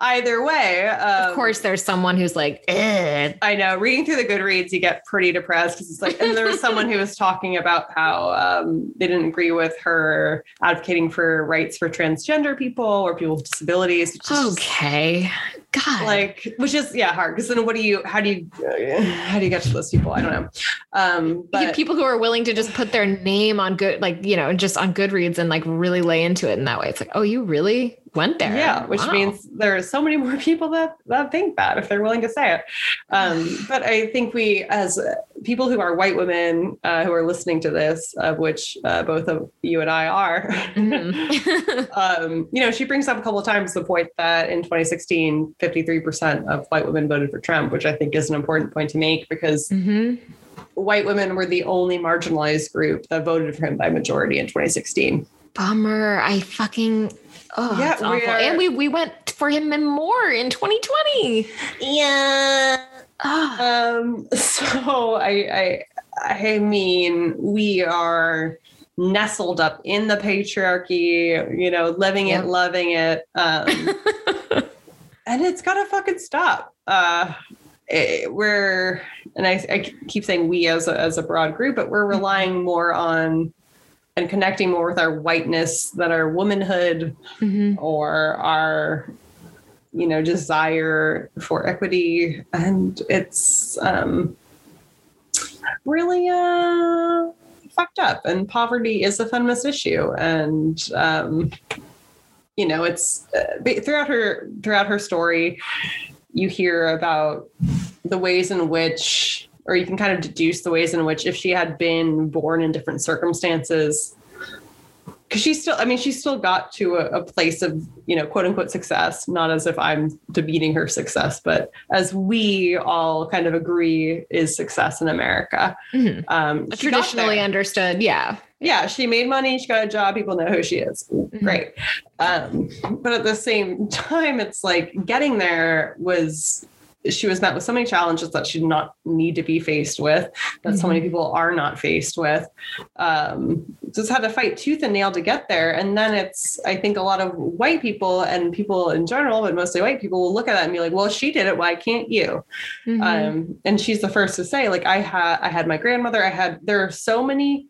either way um, of course there's someone who's like eh I know. Reading through the Goodreads, you get pretty depressed because it's like, and there was someone who was talking about how um, they didn't agree with her advocating for rights for transgender people or people with disabilities. Okay. God. Like, which is, yeah, hard. Because then what do you, how do you, how do you get to those people? I don't know. Um, but people who are willing to just put their name on good, like, you know, just on Goodreads and like really lay into it in that way. It's like, oh, you really went there. Yeah, which wow. means there are so many [laughs] more people that that think that if they're willing to say it. Um, [sighs] but I think we, as people who are white women uh, who are listening to this, of which uh, both of you and I are, mm-hmm. [laughs] [laughs] um, you know, she brings up a couple of times the point that in 2016, 53% of white women voted for Trump, which I think is an important point to make because. Mm-hmm white women were the only marginalized group that voted for him by majority in 2016. Bummer. I fucking Oh, yeah, awful. Are, and we we went for him and more in 2020. Yeah. Oh. Um. [laughs] So I I I mean we are nestled up in the patriarchy. You know, living it, loving it. Um, [laughs] and it's gotta fucking stop. Uh, it, eh, we're and I, I keep saying we as a, as a broad group, but we're mm-hmm. relying more on and connecting more with our whiteness than our womanhood mm-hmm. or our you know desire for equity. And it's um really uh fucked up. And poverty is a feminist issue. And um you know it's uh, throughout her throughout her story you hear about the ways in which or you can kind of deduce the ways in which if she had been born in different circumstances because she still i mean she still got to a, a, place of you know quote unquote success not as if i'm demeaning her success but as we all kind of agree is success in america. Mm-hmm. um, traditionally understood yeah. Yeah she made money she got a job people know who she is. Mm-hmm. great. Um, but at the same [laughs] time it's like getting there was she was met with so many challenges that she did not need to be faced with, that mm-hmm. so many mm-hmm. people are not faced with. Um, just had to fight tooth and nail to get there. And then it's, I think a lot of white people and people in general, but mostly white people will look at that and be like, well, she did it. Why can't you? Mm-hmm. Um, and she's the first to say, like, I had, I had my grandmother, I had, there are so many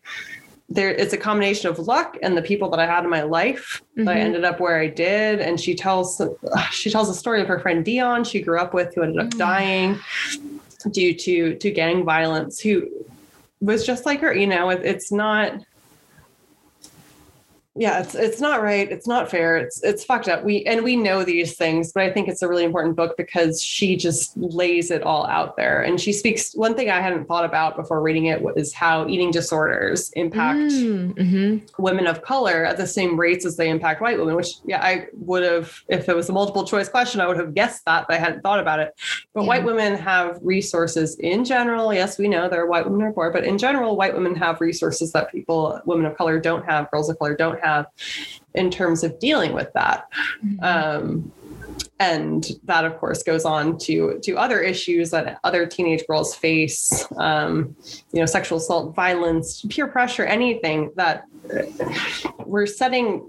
there it's a combination of luck and the people that I had in my life mm-hmm. that I mm-hmm. ended up where I did. And she tells she tells a story of her friend Dion she grew up with who ended up mm-hmm. dying due to to gang violence who was just like her. You know, it, it's not yeah it's it's not right. It's not fair. It's it's fucked up. We and we know these things but i think it's a really important book because she just lays it all out there. And she speaks one thing i hadn't thought about before reading it was how eating disorders impact Mm, mhm. women of color at the same rates as they impact white women which yeah i would have if it was a multiple choice question i would have guessed that but i hadn't thought about it. But Yeah. white women have resources in general. Yes we know there are white women are poor but in general white women have resources that people women of color don't have girls of color don't have in terms of dealing with that. Um, and that of course goes on to to other issues that other teenage girls face um, you know sexual assault violence peer pressure anything that we're setting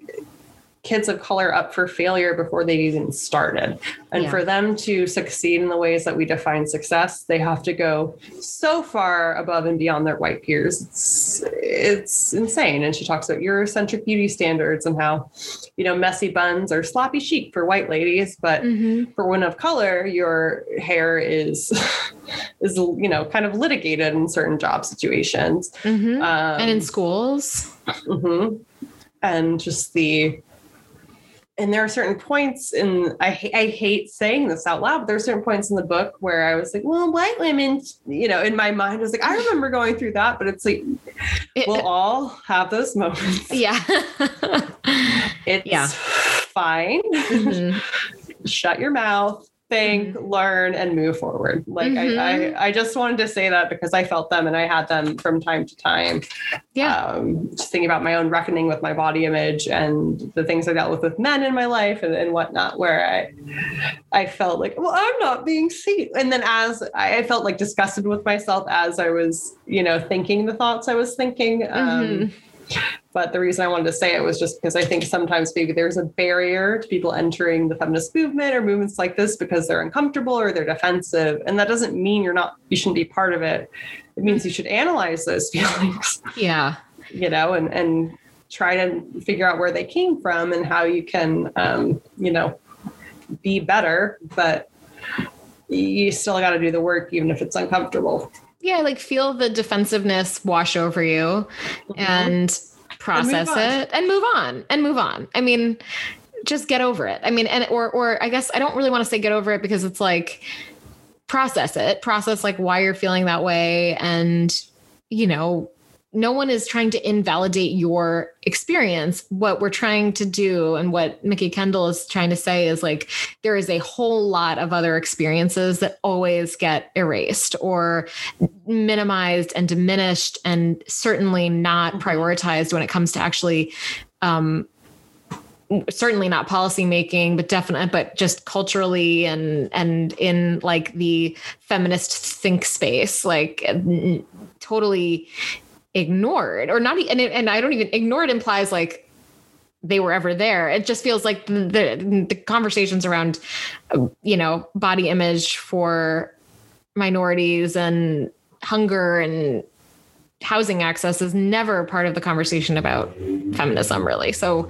kids of color up for failure before they've even started and Yeah. for them to succeed in the ways that we define success they have to go so far above and beyond their white peers it's it's insane and she talks about eurocentric beauty standards and how you know messy buns are sloppy chic for white ladies but Mhm. for women of color your hair is [laughs] is you know kind of litigated in certain job situations Mhm. um, and in schools. mhm. and just the and there are certain points in I, I hate saying this out loud but there are certain points in the book where i was like well white women you know in my mind I was like i remember [laughs] going through that but it's like we'll all have those moments yeah. [laughs] it's Yeah. fine Mhm. [laughs] shut your mouth think learn and move forward like Mhm. I, I i just wanted to say that because i felt them and i had them from time to time Yeah. um just thinking about my own reckoning with my body image and the things i dealt with with men in my life and, and whatnot where i i felt like well i'm not being seen and then as i I felt like disgusted with myself as i was you know thinking the thoughts i was thinking um Mhm. But the reason I wanted to say it was just because I think sometimes maybe there's a barrier to people entering the feminist movement or movements like this because they're uncomfortable or they're defensive. And that doesn't mean you're not, you shouldn't be part of it. It means you should analyze those [laughs] feelings, Yeah. you know, and, and try to figure out where they came from and how you can, um, you know, be better. But you still got to do the work, even if it's uncomfortable. Yeah. Like feel the defensiveness wash over you mm-hmm. and process on. it and move on and move on. I mean, just get over it. I mean, and or or I guess I don't really want to say get over it because it's like process it, process like why you're feeling that way and you know, no one is trying to invalidate your experience. What we're trying to do and what Mikki Kendall is trying to say is like there is a whole lot of other experiences that always get erased or minimized and diminished and certainly not prioritized when it comes to actually um certainly not policy making but definitely but just culturally and and in like the feminist think space like totally ignored or not and, it- and i don't even ignored implies like they were ever there it just feels like the the, conversations around you know body image for minorities and hunger and housing access is never part of the conversation about feminism really so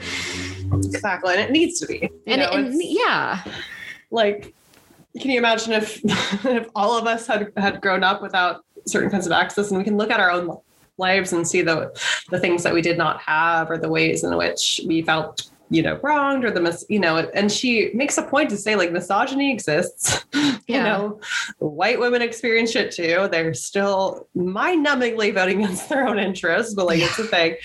Exactly. And it needs to be. And, know, and yeah like can you imagine if [laughs] if all of us had had grown up without certain kinds of access and we can look at our own lives and see the the things that we did not have or the ways in which we felt you know wronged or the mis you know and she makes a point to say like misogyny exists. [laughs] You know white women experience shit too. They're still mind-numbingly voting [laughs] against their own interests but like it's a thing.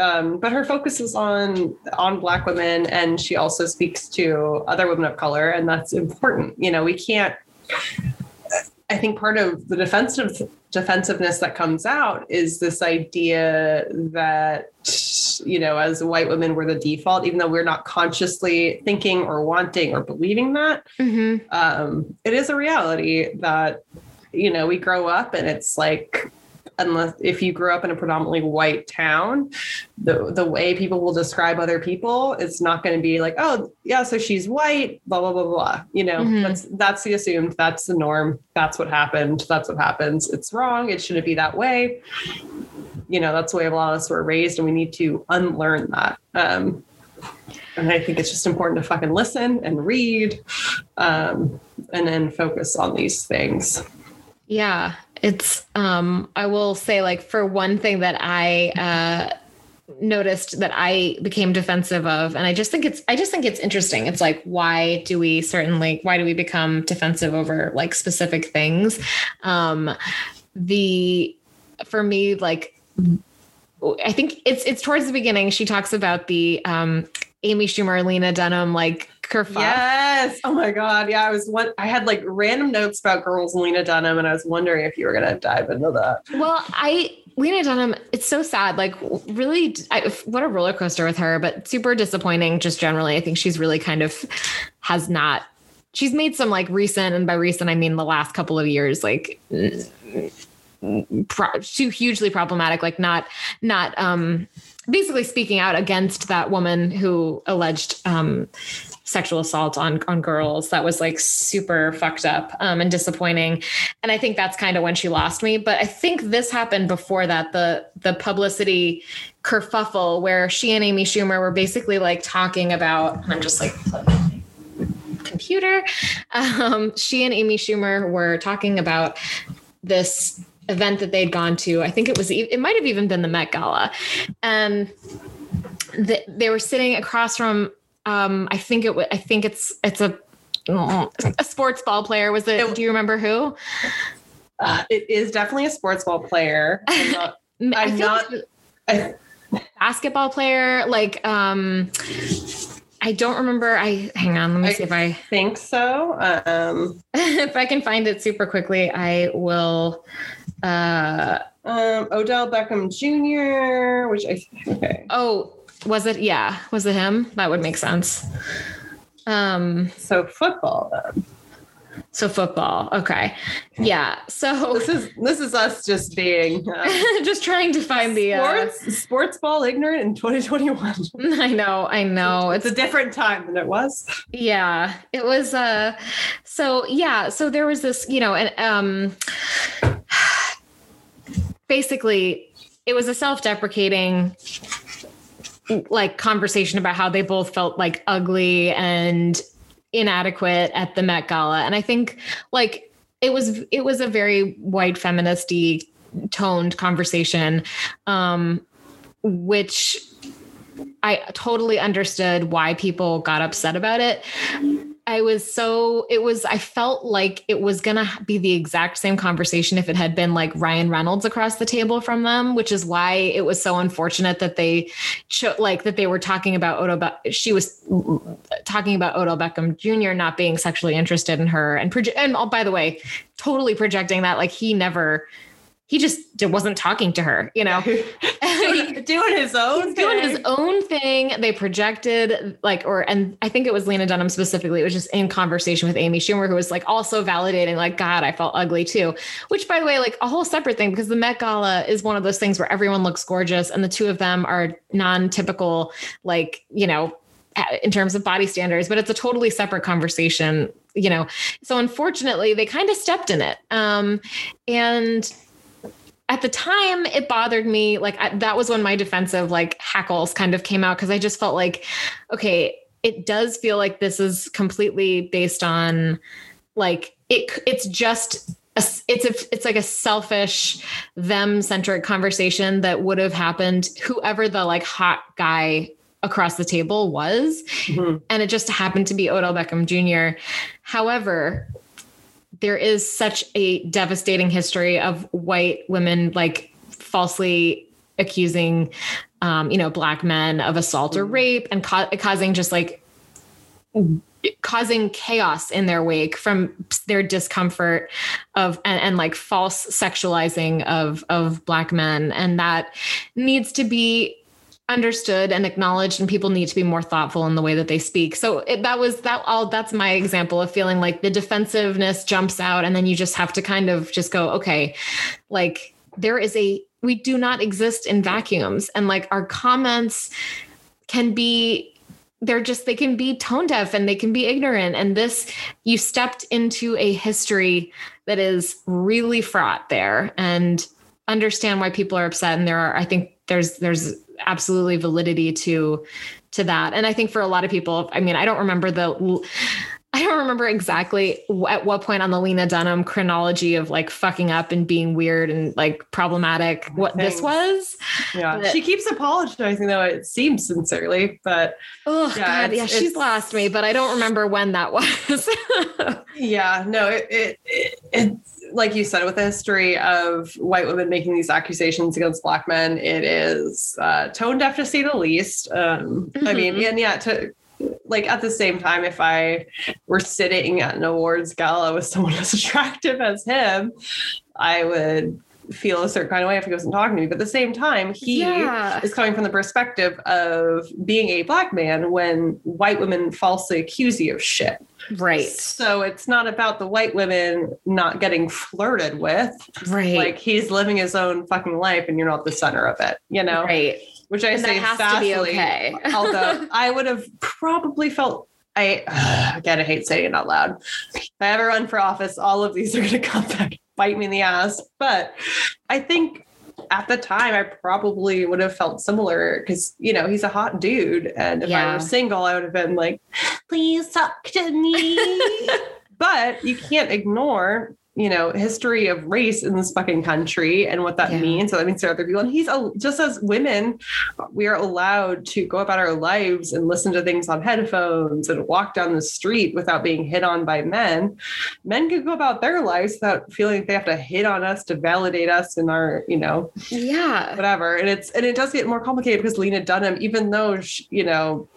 Um, but her focus is on on black women and she also speaks to other women of color and that's important. You know we can't i think part of the defensive defensiveness that comes out is this idea that you know as white women we're the default even though we're not consciously thinking or wanting or believing that Mhm. um, it is a reality that you know we grow up and it's like unless if you grew up in a predominantly white town the the way people will describe other people it's not going to be like oh yeah so she's white blah blah blah blah you know? Mhm. that's that's the assumed that's the norm that's what happened that's what happens. It's wrong it shouldn't be that way. You know that's the way a lot of us were raised and we need to unlearn that. Um and I think it's just important to fucking listen and read um, and then focus on these things. Yeah, it's um I will say like for one thing that I uh noticed that I became defensive of and I just think it's I just think it's interesting. It's like why do we certainly why do we become defensive over like specific things? Um the for me like I think it's it's towards the beginning she talks about the um Amy Schumer Lena Dunham like kerfuffle. Yes. Oh my God. Yeah. I was one, I had like random notes about girls and Lena Dunham, and I was wondering if you were going to dive into that. Well, I, Lena Dunham, it's so sad. Like, really, I, what a roller coaster with her, but super disappointing just generally. I think she's really kind of has not, she's made some like recent, and by recent, I mean the last couple of years, like, pro, too hugely problematic, like, not, not, um, basically speaking out against that woman who alleged um, sexual assault on on girls that was like super fucked up um, and disappointing and i think that's kind of when she lost me but i think this happened before that the the publicity kerfuffle where she and amy schumer were basically like talking about i'm just like computer um, she and amy schumer were talking about this event that they'd gone to. I think it was, it might have even been the Met Gala. And the, they were sitting across from, um, I think it I think it's, it's a, a sports ball player. Was it, do you remember who? Uh, it is definitely a sports ball player. I'm [laughs] not, I'm not like basketball player. Like, um, I don't remember. I hang on. Let me I see if I think so. Um, [laughs] if I can find it super quickly, I will. Uh, um, Odell Beckham Jr., which I okay. Oh, was it? Yeah, was it him? That would make sense. Um, so football then. So football. Okay. Yeah. So [laughs] this is this is us just being [laughs] uh, just trying to find the sports uh, sports ball ignorant in 2021. [laughs] I know. I know. It's, it's a different time than it was. Yeah. It was uh so yeah, so there was this, you know, and um [sighs] basically it was a self-deprecating like conversation about how they both felt like ugly and inadequate at the Met Gala. And I think like it was it was a very white feministy toned conversation um which I totally understood why people got upset about it. I was so, it was, I felt like it was going to be the exact same conversation if it had been like Ryan Reynolds across the table from them, which is why it was so unfortunate that they, cho- like, that they were talking about Odo, Be- she was talking about Odell Beckham Jr. not being sexually interested in her. And, proje- and oh, by the way, totally projecting that, like, he never, he just wasn't talking to her, you know, doing, [laughs] [laughs] doing his own doing his own thing. They projected like, or, and I think it was Lena Dunham specifically. It was just in conversation with Amy Schumer, who was like also validating, like, God, I felt ugly too. Which, by the way, like a whole separate thing because the Met Gala is one of those things where everyone looks gorgeous, and the two of them are non-typical, like you know, in terms of body standards, but it's a totally separate conversation, you know. So unfortunately, they kind of stepped in it, um, and at the time it bothered me like I, that was when my defensive like hackles kind of came out because i just felt like okay it does feel like this is completely based on like it it's just a, it's a it's like a selfish them centric conversation that would have happened whoever the like hot guy across the table was mm-hmm. and it just happened to be Odell Beckham Jr. However, there is such a devastating history of white women like falsely accusing um, you know black men of assault or mm-hmm. rape and ca- causing just like causing chaos in their wake from their discomfort of and, and, like false sexualizing of of black men and that needs to be understood and acknowledged and people need to be more thoughtful in the way that they speak. So it, that was that all that's my example of feeling like the defensiveness jumps out and then you just have to kind of just go okay like there is a we do not exist in vacuums. And like our comments can be they're just they can be tone deaf and they can be ignorant. And this you stepped into a history that is really fraught there. And understand why people are upset. And there are i think there's there's absolutely validity to to that. And i think for a lot of people i mean i don't remember the I don't remember exactly at what point on the Lena Dunham chronology of like fucking up and being weird and like problematic what this was. Yeah. But, she keeps apologizing though, it seems sincerely, but oh yeah, God, yeah, she's lost me, but I don't remember when that was. [laughs] yeah, no, it, it, it, it like you said, with a history of white women making these accusations against black men, it is uh, tone deaf to say the least. Um, mm-hmm. I mean, mm-hmm. and yeah, to like at the same time, if I were sitting at an awards gala with someone as [laughs] attractive as him, I would feel a certain kind of way if he wasn't talking to me. But at the same time, he yeah. is coming from the perspective of being a black man when white women falsely accuse you of shit. Right. So it's not about the white women not getting flirted with. Right. Like he's living his own fucking life and you're not the center of it, you know? Right. Which I and say has fastly, to be okay. [laughs] although I would have probably felt I uh, [sighs] again I hate saying it out loud. If I ever run for office, all of these are gonna come [laughs] back bite me in the ass. But I think at the time I probably would have felt similar because you know he's a hot dude, and if yeah. I were single, I would have been like, "Please talk to me." [laughs] but you can't ignore you know, history of race in this fucking country and what that yeah. means. So that means there are other people. And he's just as women, we are allowed to go about our lives and listen to things on headphones and walk down the street without being hit on by men. Men can go about their lives without feeling like they have to hit on us to validate us in our, you know, yeah, whatever. And it's and it does get more complicated because Lena Dunham, even though she, you know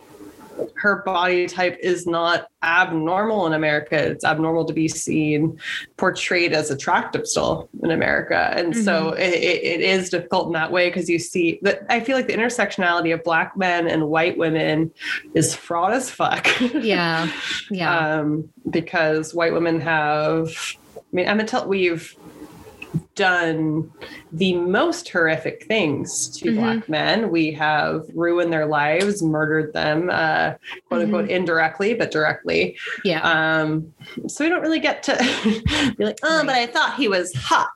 her body type is not abnormal in America. It's abnormal to be seen portrayed as attractive still in America. And mm-hmm. so it, it is difficult in that way because you see that I feel like the intersectionality of black men and white women is fraught as fuck. Yeah. [laughs] Yeah. um, because white women have I mean, Emma tell we've done the most horrific things to mm-hmm. black men. We have ruined their lives, murdered them, uh, quote unquote, mm-hmm. indirectly, but directly. Yeah. Um, so we don't really get to [laughs] be like, oh, right. but I thought he was hot.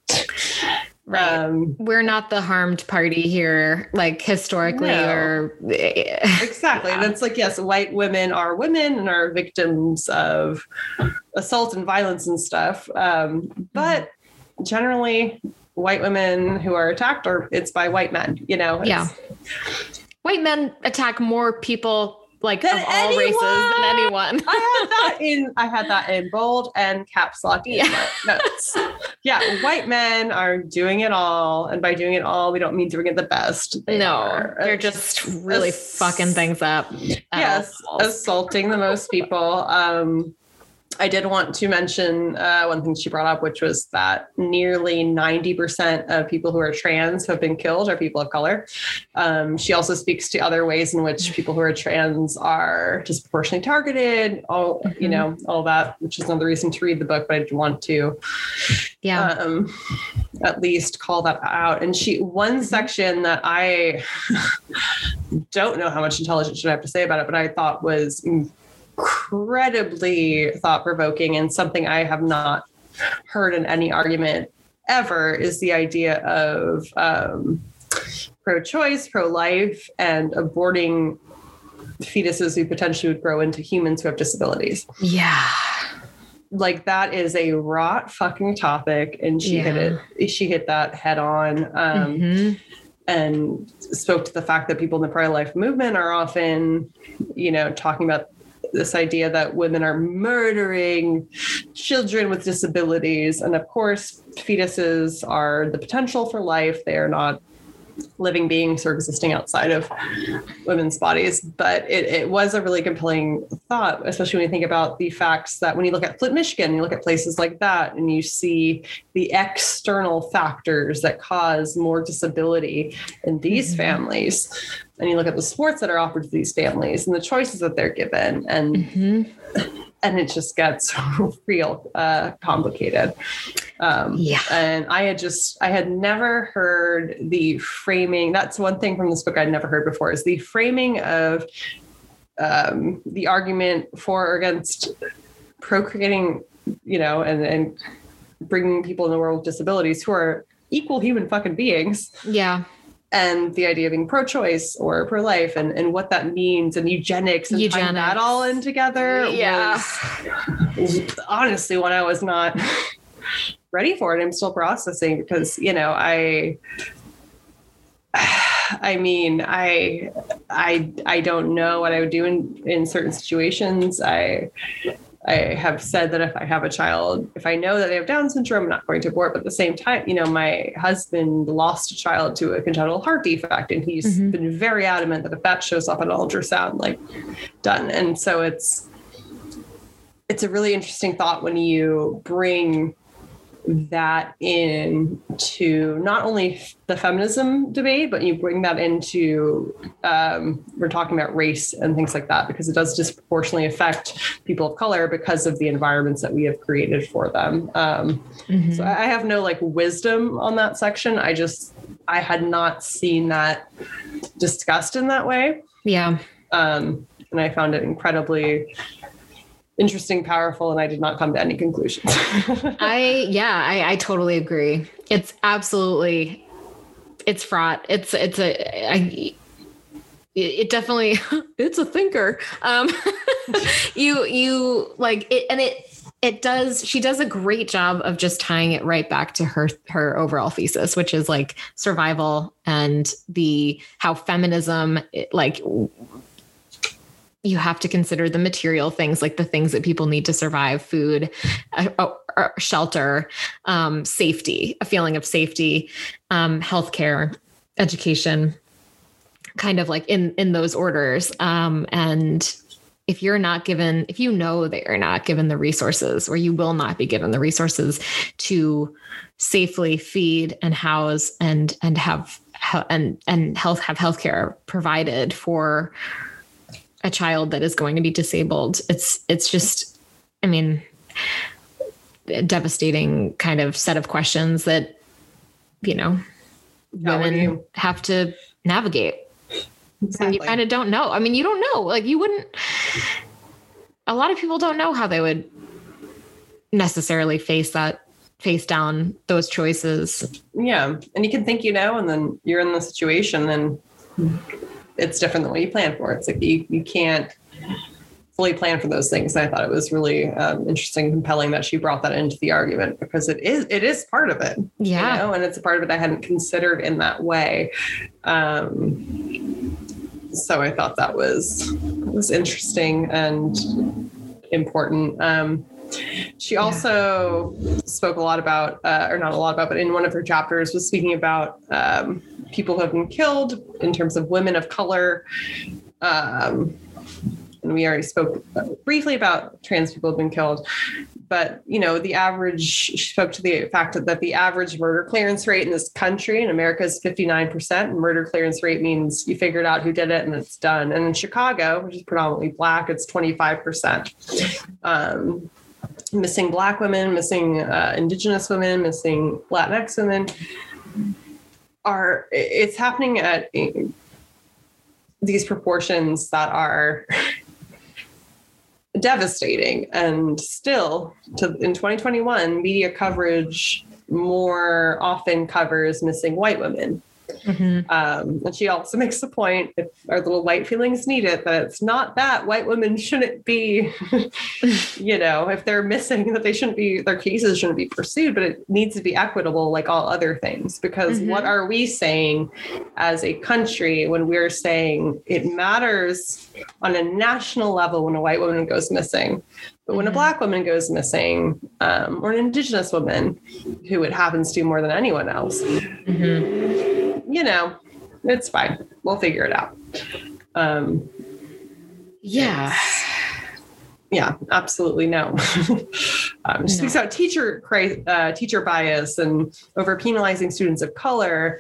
Right. Um, We're not the harmed party here, like historically no. or [laughs] exactly. Yeah. And it's like, yes, white women are women and are victims of assault and violence and stuff. Um, but generally white women who are attacked or it's by white men, you know? yeah. White men attack more people like than of all anyone. races than anyone. I had [laughs] that in I had that in bold and caps lock yeah. notes. yeah, white men are doing it all, and by doing it all, we don't mean doing it the best. They no, are, they're just really ass- fucking things up. Yes, assaulting the most people. Um, I did want to mention uh, one thing she brought up, which was that nearly 90% of people who are trans who have been killed are people of color. Um, she also speaks to other ways in which people who are trans are disproportionately targeted, all, mm-hmm. you know, all that, which is another reason to read the book, but I want to yeah. Um, at least call that out. And she, one mm-hmm. section that I [laughs] don't know how much intelligence should I have to say about it, but I thought was incredibly thought provoking and something I have not heard in any argument ever is the idea of um, pro choice, pro life, and aborting fetuses who potentially would grow into humans who have disabilities. Yeah. Like that is a rot fucking topic, and she yeah. hit it. She hit that head on, um, mm-hmm. and spoke to the fact that people in the pro life movement are often, you know, talking about this idea that women are murdering children with disabilities. And of course, fetuses are the potential for life. They are not living beings or existing outside of women's bodies. But it, it, was a really compelling thought, especially when you think about the facts that when you look at Flint, Michigan, you look at places like that and you see the external factors that cause more disability in these mm-hmm. families. And you look at the sports that are offered to these families and the choices that they're given. And mm-hmm [laughs] and it just gets [laughs] real uh, complicated. Um, yeah. And I had just, I had never heard the framing. That's one thing from this book I'd never heard before is the framing of um, the argument for or against procreating, you know, and, and bringing people in the world with disabilities who are equal human fucking beings. Yeah and the idea of being pro-choice or pro-life and, and what that means and eugenics and tying Eugenics. that all in together Yeah. was honestly when I was not ready for it. I'm still processing because, you know, I [sighs] I mean, I I I don't know what I would do in, in certain situations. I I have said that if I have a child, if I know that they have Down syndrome, I'm not going to abort. But at the same time, you know, my husband lost a child to a congenital heart defect, and he's Mhm. been very adamant that if that shows up on an ultrasound, like done. And so it's it's a really interesting thought when you bring that in to not only the feminism debate, but you bring that into um, we're talking about race and things like that because it does disproportionately affect people of color because of the environments that we have created for them. Um, Mhm. so I I have no like wisdom on that section. I just I had not seen that discussed in that way yeah. um, and I found it incredibly interesting, powerful, and I did not come to any conclusions. [laughs] I yeah, I, I totally agree. It's absolutely it's fraught. It's it's a I it it definitely [laughs] it's a thinker. Um [laughs] you you like it and it it does she does a great job of just tying it right back to her her overall thesis which is like survival and the how feminism it, like you have to consider the material things like the things that people need to survive food uh, uh, shelter um, safety a feeling of safety um, healthcare education kind of like in in those orders. Um, and if you're not given if you know that you're not given the resources or you will not be given the resources to safely feed and house and and have and and health have healthcare provided for a child that is going to be disabled it's it's just i mean a devastating kind of set of questions that you know women you- have to navigate and Exactly. you kind of don't know. I mean, you don't know. Like you wouldn't. A lot of people don't know how they would necessarily face that, face down those choices. yeah, and you can think you know, and then you're in the situation, and it's different than what you plan for. It's like you you can't fully plan for those things. And I thought it was really um, interesting, and compelling that she brought that into the argument because it is it is part of it. Yeah. you know, and it's a part of it I hadn't considered in that way. Um, so I thought that was was interesting and important. Um, she also spoke a lot about, uh, or not a lot about, but in one of her chapters was speaking about um, people who have been killed in terms of women of color. Um, and we already spoke briefly about trans people have been killed but you know the average she spoke to the fact that the average murder clearance rate in this country in america is 59% and murder clearance rate means you figured out who did it and it's done. And in chicago which is predominantly black it's 25% um, missing black women missing uh, indigenous women missing latinx women are it's happening at these proportions that are [laughs] devastating. And still to in 2021 media coverage more often covers missing white women Mhm. um, and she also [laughs] makes the point if our little white feelings need it that it's not that white women shouldn't be [laughs] you know if they're missing that they shouldn't be their cases shouldn't be pursued but it needs to be equitable like all other things because Mhm. what are we saying as a country when we're saying it matters on a national level when a white woman goes missing but when a Mhm. black woman goes missing um, or an indigenous woman who it happens to more than anyone else Mhm. you know, it's fine. We'll figure it out. Um, Yeah. [sighs] yeah, absolutely no. [laughs] um, she speaks No. about teacher uh, teacher bias and over penalizing students of color.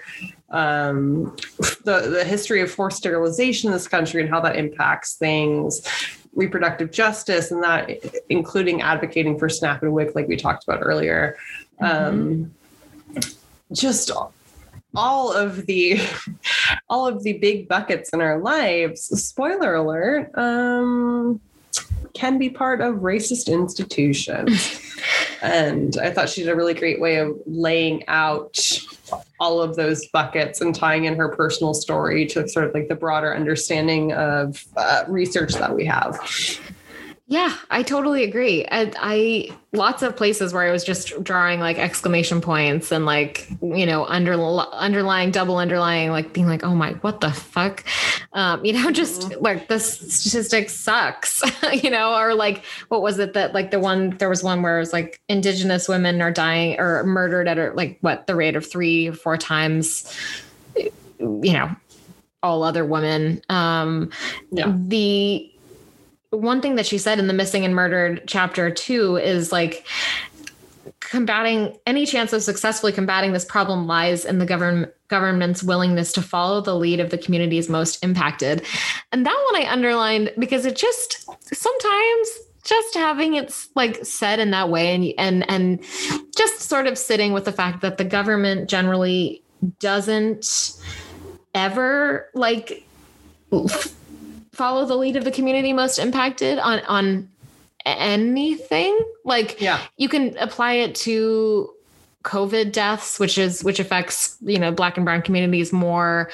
Um, the the history of forced sterilization in this country and how that impacts things. Reproductive justice and that, including advocating for SNAP and WIC, like we talked about earlier. Um, just all of the [laughs] all of the big buckets in our lives spoiler alert um can be part of racist institutions [laughs] and I thought she did a really great way of laying out all of those buckets and tying in her personal story to sort of like the broader understanding of uh, research that we have. Yeah, I totally agree. I, I lots of places where I was just drawing like exclamation points and like you know under underlying double underlying like being like oh my what the fuck, um, you know just mm-hmm. like the statistic sucks, [laughs] you know or like what was it that like the one there was one where it was like indigenous women are dying or murdered at like what the rate of three or four times, you know all other women. Um, yeah. The one thing that she said in the missing and murdered chapter two is like combating any chance of successfully combating this problem lies in the government government's willingness to follow the lead of the communities most impacted. And that one i underlined because it just sometimes just having it like said in that way and and and just sort of sitting with the fact that the government generally doesn't ever like follow the lead of the community most impacted on on anything? Like yeah. you can apply it to covid deaths which is which affects you know black and brown communities more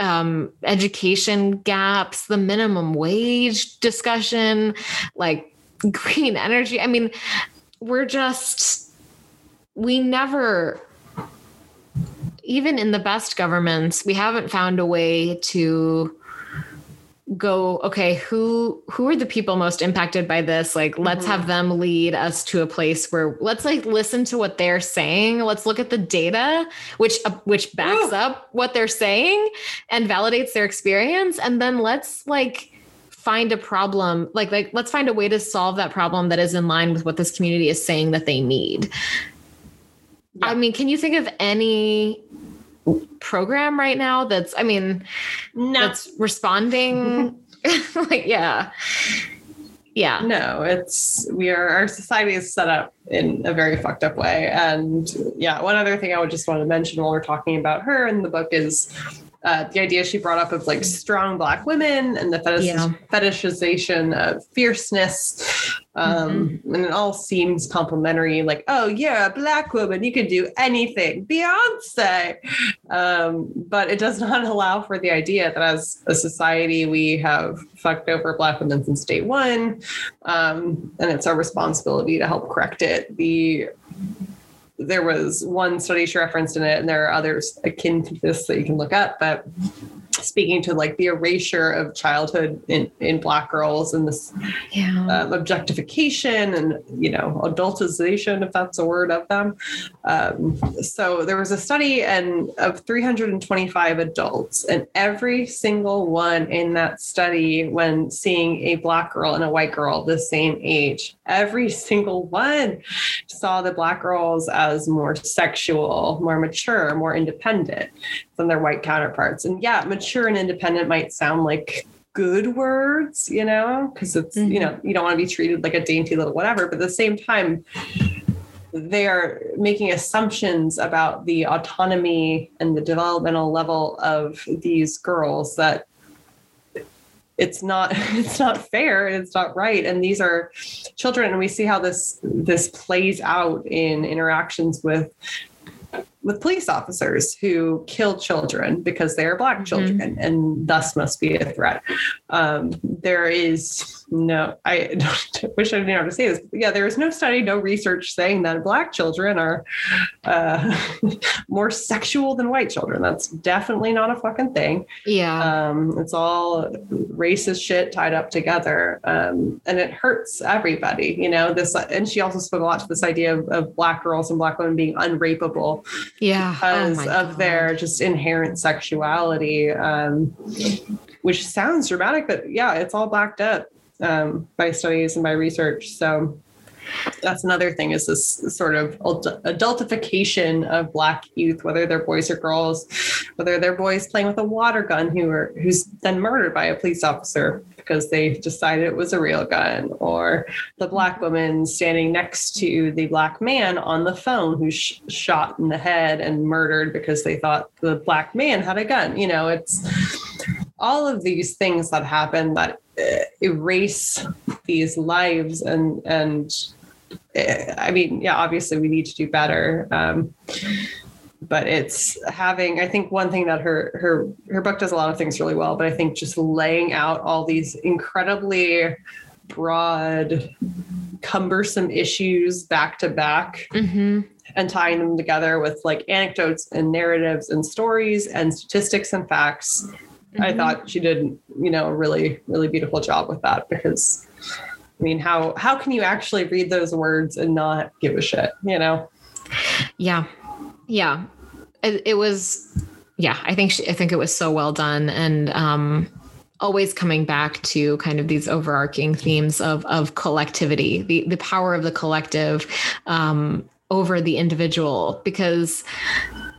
um, education gaps the minimum wage discussion like [laughs] green energy. I mean we're just we never even in the best governments we haven't found a way to go okay who who are the people most impacted by this like mm-hmm. let's have them lead us to a place where let's like listen to what they're saying let's look at the data which uh, which backs Ooh. up what they're saying and validates their experience and then let's like find a problem like like let's find a way to solve that problem that is in line with what this community is saying that they need yeah. i mean can you think of any program right now that's i mean no. that's responding? [laughs] Like yeah. Yeah. No it's we are our society is set up in a very fucked up way. And yeah one other thing i would just want to mention while we're talking about her in the book is uh, the idea she brought up of like strong black women and the fetish- yeah. fetishization of fierceness um, mm-hmm. and it all seems complimentary like oh yeah a black woman you can do anything beyonce um, but it does [laughs] not allow for the idea that as a society we have fucked over black women since day one um, and it's our responsibility to help correct it the there was one study she referenced in it, and there are others akin to this that you can look up. But speaking to like the erasure of childhood in, in black girls and this yeah. um, objectification and you know adultization if that's a word of them um, so there was a study and of 325 adults and every single one in that study when seeing a black girl and a white girl the same age every single one saw the black girls as more sexual more mature more independent than their white counterparts. And yeah, mature and independent might sound like good words, you know, because it's, mm-hmm. you know, you don't want to be treated like a dainty little whatever, but at the same time, they are making assumptions about the autonomy and the developmental level of these girls that it's not [laughs] it's not fair it's not right. And these are children and we see how this this plays out in interactions with with police officers who kill children because they are black mm-hmm. children mm-hmm. and thus must be a threat. Um, there is no, I [laughs] wish I didn't know how to say this. yeah, there is no study, no research saying that black children are uh, [laughs] more sexual than white children. That's definitely not a fucking thing. Yeah. Um, it's all racist shit tied up together. Um, and it hurts everybody, you know, this, and she also spoke a lot to this idea of, of black girls and black women being unrapeable. Yeah. Oh because oh of God. their just inherent sexuality. Um, which sounds dramatic, but yeah, it's all backed up um, by studies and by research. So that's another thing is this sort of adultification of black youth whether they're boys or girls whether they're boys playing with a water gun who are who's then murdered by a police officer because they decided it was a real gun or the black woman standing next to the black man on the phone who's sh- shot in the head and murdered because they thought the black man had a gun. You know it's all of these things that happen that uh, erase these lives and and eh, I mean, yeah, obviously we need to do better. Um, but it's having i think one thing that her her her book does a lot of things really well but i think just laying out all these incredibly broad cumbersome issues back to back Mm-hmm. and tying them together with like anecdotes and narratives and stories and statistics and facts i Mhm. thought she did you know a really really beautiful job with that because i mean how how can you actually read those words and not give a shit you know Yeah. Yeah. It, it was, yeah, I think, she, I think it was so well done. And, um, always coming back to kind of these overarching themes of, of collectivity, the, the power of the collective, um, over the individual, because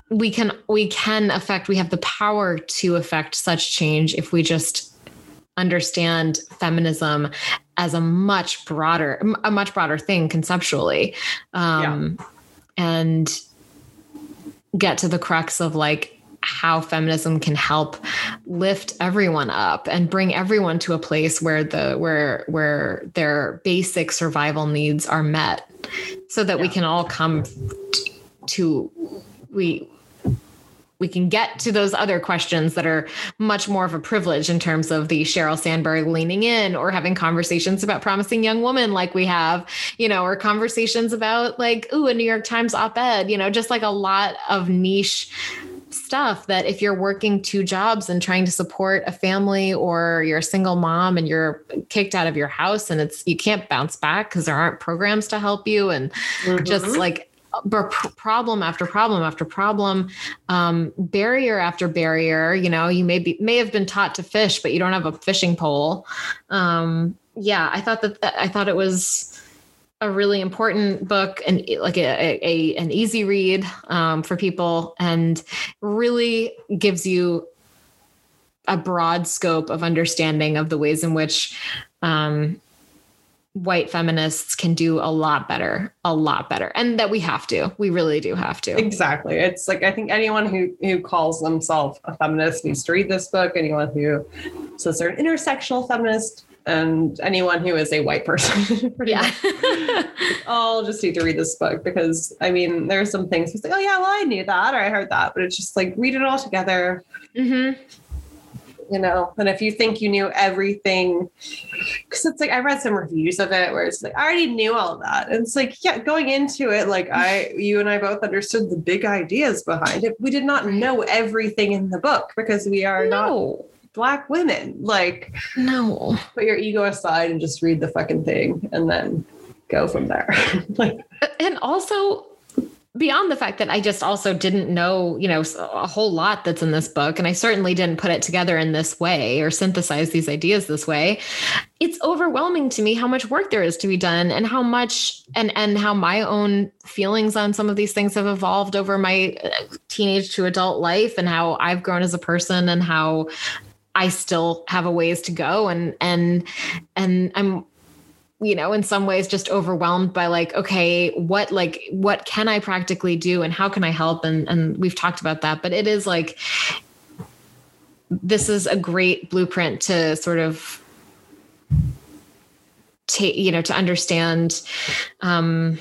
we can, we can affect, we have the power to affect such change if we just understand feminism as a much broader, a much broader thing conceptually. Um, and get to the crux of like how feminism can help lift everyone up and bring everyone to a place where the where where their basic survival needs are met so that we can all come to we we can get to those other questions that are much more of a privilege in terms of the Sheryl Sandberg leaning in or having conversations about promising young women like we have, you know, or conversations about like, ooh, a New York Times op-ed, you know, just like a lot of niche stuff that if you're working two jobs and trying to support a family or you're a single mom and you're kicked out of your house and it's you can't bounce back because there aren't programs to help you and just Mhm. like problem after problem after problem um, barrier after barrier you know you may be may have been taught to fish but you don't have a fishing pole. Um, yeah i thought that, that i thought it was a really important book and like a, a, a an easy read um, for people and really gives you a broad scope of understanding of the ways in which um, white feminists can do a lot better, a lot better, and that we have to. We really do have to. Exactly. It's like I think anyone who who calls themselves a feminist needs to read this book. Anyone who says they're an intersectional feminist, and anyone who is a white person, [laughs] pretty Yeah. much, all just need to read this book because I mean, there are some things it's like, oh yeah, well I knew that or I heard that, but it's just like read it all together, hmm you know. And if you think you knew everything, because it's like I read some reviews of it where it's like I already knew all of that, and it's like yeah, going into it, like I, you and I both understood the big ideas behind it. We did not know everything in the book because we are not black women. Like no. put your ego aside and just read the fucking thing, and then go from there. [laughs] like And also, beyond the fact that I just also didn't know, you know, a whole lot that's in this book, and I certainly didn't put it together in this way or synthesize these ideas this way. It's overwhelming to me how much work there is to be done, and how much and and how my own feelings on some of these things have evolved over my uh, teenage to adult life, and how I've grown as a person, and how I still have a ways to go, and and and I'm you know in some ways just overwhelmed by like okay what like what can i practically do and how can i help? And and we've talked about that but it is like this is a great blueprint to sort of take you know to understand um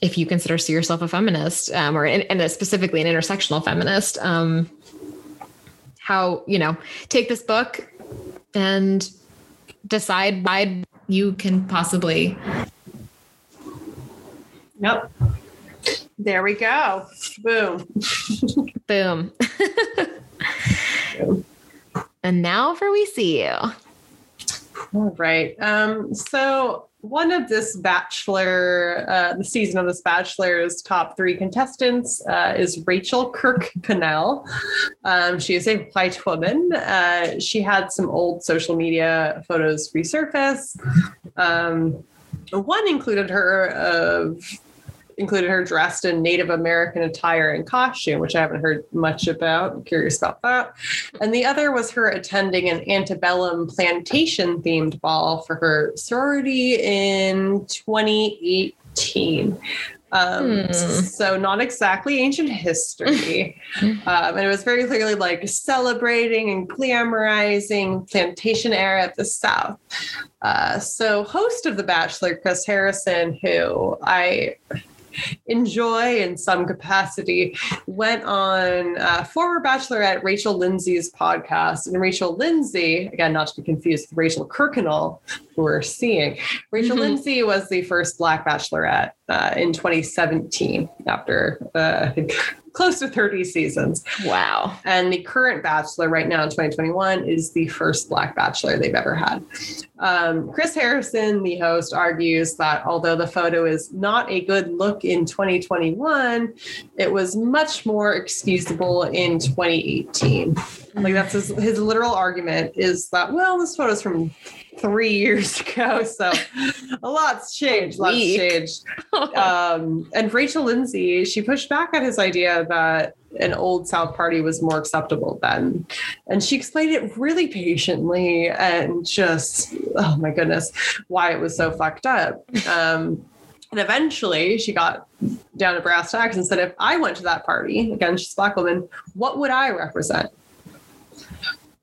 if you consider see yourself a feminist um, or and and specifically an intersectional feminist um how you know take this book and decide why you can possibly Yep. There we go. Boom. [laughs] boom. [laughs] and now for we see you. All right. Um, so one of this Bachelor, uh, the season of this Bachelor's top three contestants uh, is Rachel Kirk Cannell. Um, she is a white woman. Uh, she had some old social media photos resurface. Um, one included her of included her dressed in Native American attire and costume, which I haven't heard much about. I'm curious about that. And the other was her attending an antebellum plantation themed ball for her sorority in 2018. Um, Hmm. So, not exactly ancient history. [laughs] um, and it was very clearly like celebrating and glamorizing plantation era of the South. Uh, so, host of The Bachelor, Chris Harrison, who I enjoy in some capacity, went on uh, former Bachelorette Rachel Lindsay's podcast. And Rachel Lindsay, again, not to be confused with Rachel Kirkconnell, who we're seeing, Rachel Mhm. Lindsay was the first Black Bachelorette uh, in 2017 after uh, [laughs] close to 30 seasons. Wow. And the current Bachelor right now in 2021 is the first Black Bachelor they've ever had. Um, Chris Harrison, the host, argues that although the photo is not a good look in 2021, it was much more excusable in 2018. Like that's his, his literal argument is that, well, this photo's from three years [laughs] ago. So a lot's changed. A Lots changed um, and Rachel Lindsay, she pushed back at his idea that an old South party was more acceptable then. And she explained it really patiently and just, oh my goodness, why it was so fucked up. Um, and eventually she got down to brass tacks and said, if I went to that party, again, she's a black woman, what would I represent?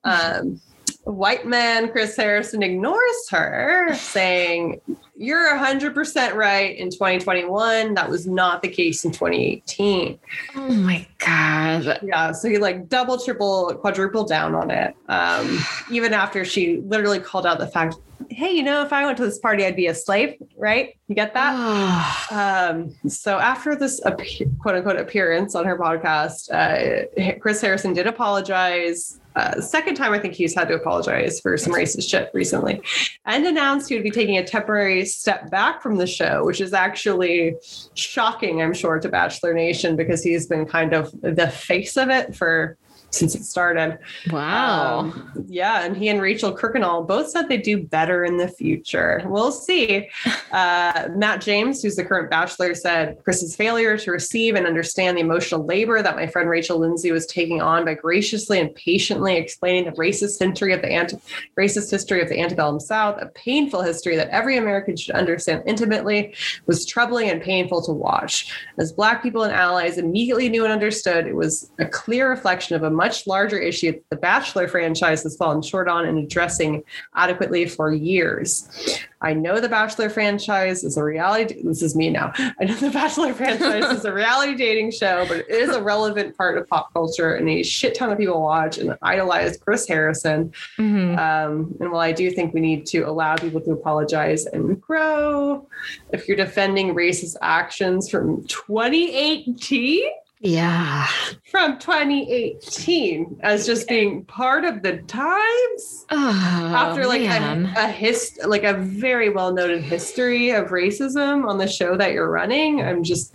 Um, white man Chris Harrison ignores her, saying, You're 100% right in 2021. That was not the case in 2018. Oh my God. Yeah. So he like double, triple, quadruple down on it. Um, even after she literally called out the fact, Hey, you know, if I went to this party, I'd be a slave, right? You get that? [sighs] Um, so after this quote unquote appearance on her podcast, uh, Chris Harrison did apologize. Uh, second time, I think he's had to apologize for some racist shit recently, and announced he would be taking a temporary step back from the show, which is actually shocking, I'm sure, to Bachelor Nation because he's been kind of the face of it for since it started. wow. Um, yeah, and he and Rachel Kirkconnell both said they'd do better in the future. We'll see. [laughs] Uh, Matt James, who's the current bachelor, said Chris's failure to receive and understand the emotional labor that my friend Rachel Lindsay was taking on by graciously and patiently explaining the racist history of the anti- racist history of the antebellum South, a painful history that every American should understand intimately, was troubling and painful to watch. As Black people and allies immediately knew and understood, it was a clear reflection of a much larger issue that the Bachelor franchise has fallen short on in addressing adequately for years. I know the Bachelor franchise is a reality. This is me now. I know the Bachelor [laughs] franchise is a reality dating show, but it is a relevant part of pop culture, and a shit ton of people watch and idolize Chris Harrison. Mhm. Um, and while I do think we need to allow people to apologize and grow, if you're defending racist actions from 2018, Yeah. from 2018 as just being part of the times Oh, after like man. a, a hist like a very well noted history of racism on the show that you're running i'm just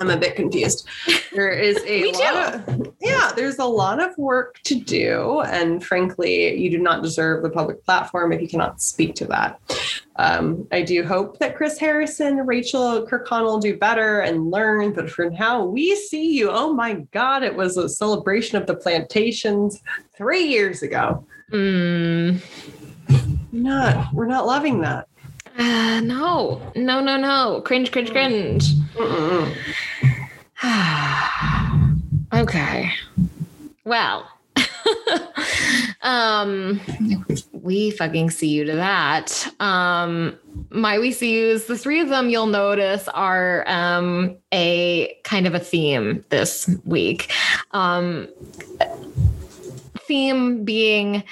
i'm a bit confused there is a [laughs] lot of yeah there's a lot of work to do and frankly you do not deserve the public platform if you cannot speak to that um, I do hope that Chris Harrison, Rachel Kirkconnell do better and learn. But for now, we see you. Oh my God, it was a celebration of the plantations three years ago. Mm. Not, we're not loving that. Uh, no, no, no, no. Cringe, cringe, cringe. [sighs] Okay. Well, [laughs] um, we fucking see you to that. Um, my we see yous, the three of them you'll notice are um a kind of a theme this week. Um, theme being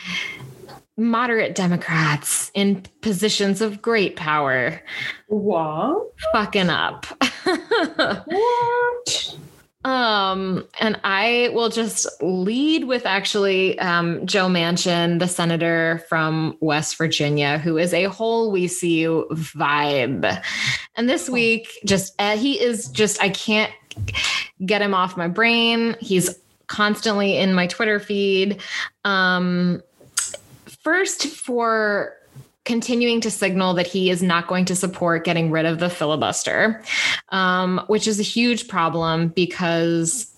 moderate Democrats in positions of great power What? fucking up. [laughs] What? Um, and I will just lead with actually um, Joe Manchin, the senator from West Virginia, who is a whole we see you vibe. And this week, just uh, he is just I can't get him off my brain. He's constantly in my Twitter feed. Um, first for continuing to signal that he is not going to support getting rid of the filibuster, um, which is a huge problem because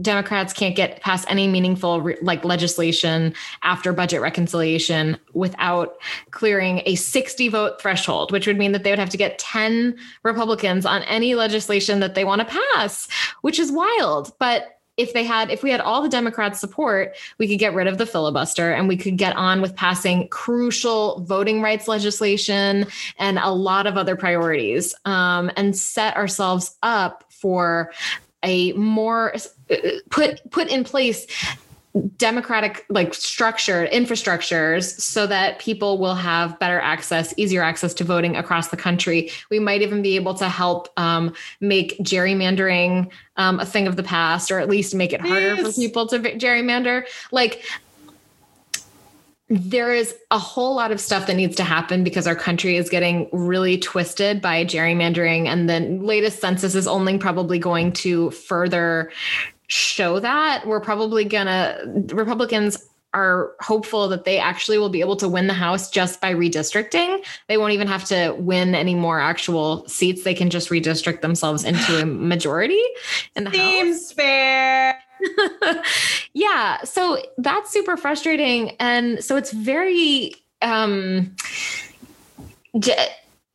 Democrats can't get past any meaningful like legislation after budget reconciliation without clearing a 60 vote threshold, which would mean that they would have to get 10 Republicans on any legislation that they want to pass, which is wild. But if they had if we had all the democrats support we could get rid of the filibuster and we could get on with passing crucial voting rights legislation and a lot of other priorities um, and set ourselves up for a more put put in place democratic like structure infrastructures so that people will have better access easier access to voting across the country we might even be able to help um, make gerrymandering um, a thing of the past or at least make it harder yes. for people to gerrymander like there is a whole lot of stuff that needs to happen because our country is getting really twisted by gerrymandering and the latest census is only probably going to further show that we're probably gonna republicans are hopeful that they actually will be able to win the house just by redistricting. They won't even have to win any more actual seats. They can just redistrict themselves into a [laughs] majority in the seems house. fair. [laughs] Yeah so that's super frustrating. And so it's very um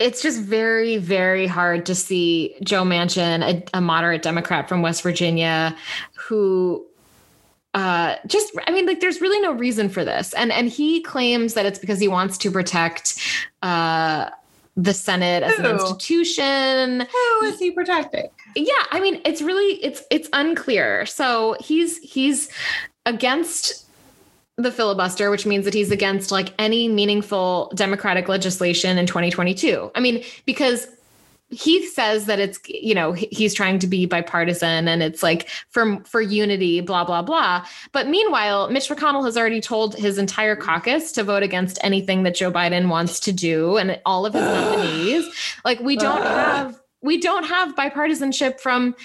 it's just very very hard to see joe manchin a, a moderate democrat from west virginia who uh just i mean like there's really no reason for this. And and he claims that it's because he wants to protect uh the senate as Who? an institution. Who is he protecting? Yeah i mean it's really it's it's unclear. So he's he's against the filibuster which means that he's against like any meaningful democratic legislation in 2022 i mean because he says that it's you know he's trying to be bipartisan and it's like for for unity blah blah blah. But meanwhile mitch mcconnell has already told his entire caucus to vote against anything that joe biden wants to do and all of his [sighs] nominees. Like we don't have we don't have bipartisanship from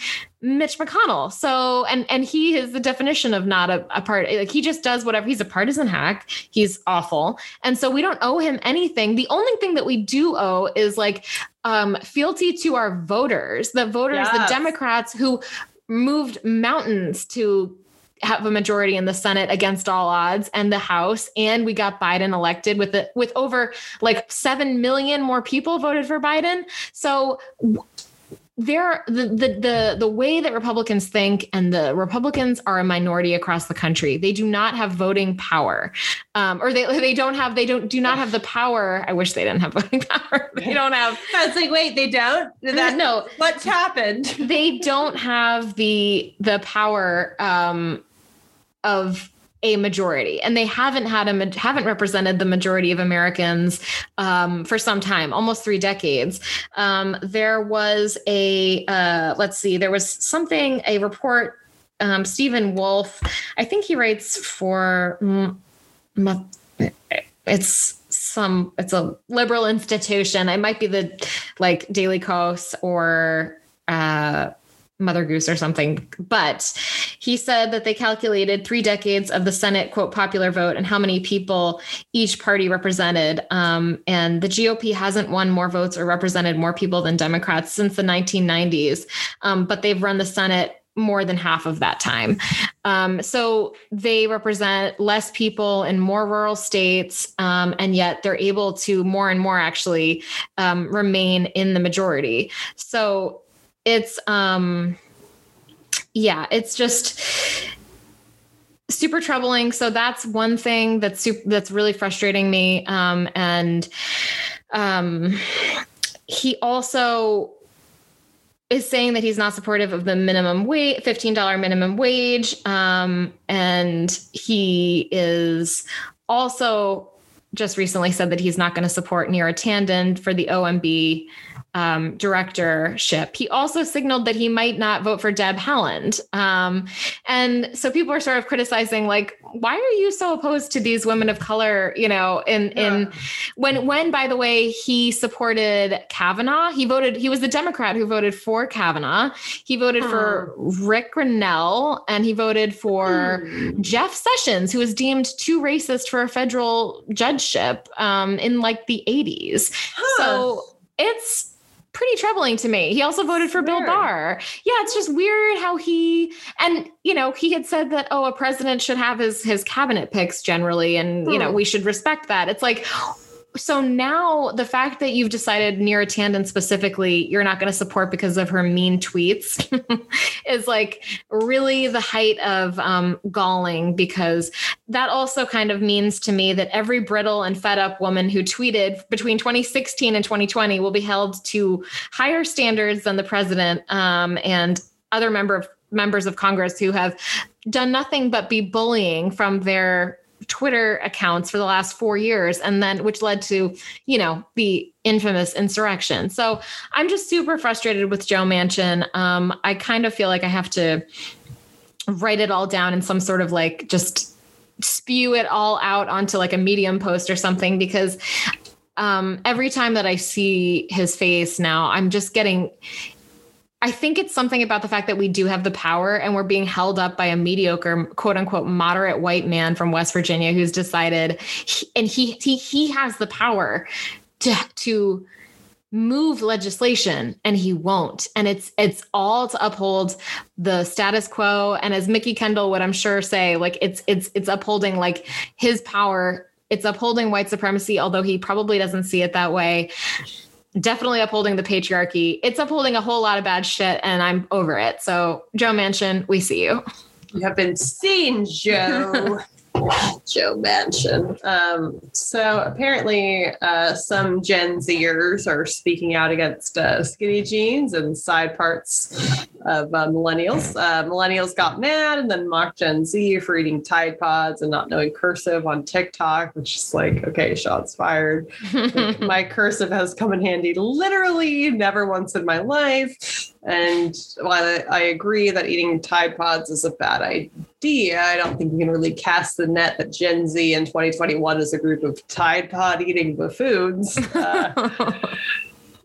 Mitch McConnell. So, and and he is the definition of not a, a part. Like he just does whatever. He's a partisan hack. He's awful, and so we don't owe him anything. The only thing that we do owe is like um, fealty to our voters, the voters, yes. the Democrats who moved mountains to have a majority in the Senate against all odds and the House and we got Biden elected with it with over like 7 million more people voted for Biden. So there the, the the the way that republicans think and the republicans are a minority across the country. They do not have voting power. Um, or they they don't have they don't do not have the power. I wish they didn't have voting power. [laughs] They don't have i was like wait they don't? That no. what's happened? They don't have the the power um, of a majority. And they haven't had a haven't represented the majority of americans um, for some time almost three decades. Um, there was a uh, let's see there was something a report um, stephen wolf i think he writes for it's some it's a liberal institution. It might be the like daily kos or uh, Mother Goose or something. But he said that they calculated three decades of the Senate, quote, popular vote and how many people each party represented. Um, and the GOP hasn't won more votes or represented more people than Democrats since the 1990s. Um, but they've run the Senate more than half of that time. Um, so they represent less people in more rural states, um, and yet they're able to more and more actually um, remain in the majority. So it's um yeah, it's just super troubling. So that's one thing that's super, that's really frustrating me. Um, and um, he also is saying that he's not supportive of the minimum wage, $15 minimum wage. Um, and he is also just recently said that he's not going to support Neera Tanden for the OMB um, directorship. He also signaled that he might not vote for Deb Haaland. Um, and so people are sort of criticizing, like, why are you so opposed to these women of color? You know, in yeah. in when when by the way he supported Kavanaugh, he voted. He was the Democrat who voted for Kavanaugh. He voted hmm. for Ric Grenell, and he voted for hmm. Jeff Sessions, who was deemed too racist for a federal judgeship um, in like the 80s. Huh. So it's pretty troubling to me. He also voted for Bill Barr. Yeah, it's just weird how he and you know he had said that oh a president should have his his cabinet picks generally, and you know Hmm. we should respect that. It's like. So now the fact that you've decided Neera Tanden specifically you're not going to support because of her mean tweets [laughs] is like really the height of um, galling because that also kind of means to me that every brittle and fed up woman who tweeted between 2016 and 2020 will be held to higher standards than the president um, and other member of members of Congress who have done nothing but be bullying from their Twitter accounts for the last four years, and then which led to, you know, the infamous insurrection. So I'm just super frustrated with Joe Manchin. Um, I kind of feel like I have to write it all down in some sort of like just spew it all out onto like a medium post or something because um, every time that I see his face now, I'm just getting. I think it's something about the fact that we do have the power and we're being held up by a mediocre, quote unquote, moderate white man from West Virginia who's decided, and he he he has the power to to move legislation and he won't. And it's it's all to uphold the status quo. And as Mikki Kendall would i'm sure say like it's it's it's upholding like his power. It's upholding white supremacy although he probably doesn't see it that way definitely upholding the patriarchy. It's upholding a whole lot of bad shit and i'm over it. So joe manchin we see you. You have been seen, Joe. [laughs] [laughs] Joe Manchin. Um, so apparently, uh, some Gen Zers are speaking out against uh, skinny jeans and side parts of uh, millennials. Uh, millennials got mad and then mocked Gen Z for eating Tide Pods and not knowing cursive on TikTok, which is like, okay, shots fired. [laughs] My cursive has come in handy literally never once in my life. And while I, I agree that eating Tide Pods is a bad idea, I don't think you can really cast the net that Gen Z in 2021 is a group of Tide Pod eating buffoons. [laughs] Uh,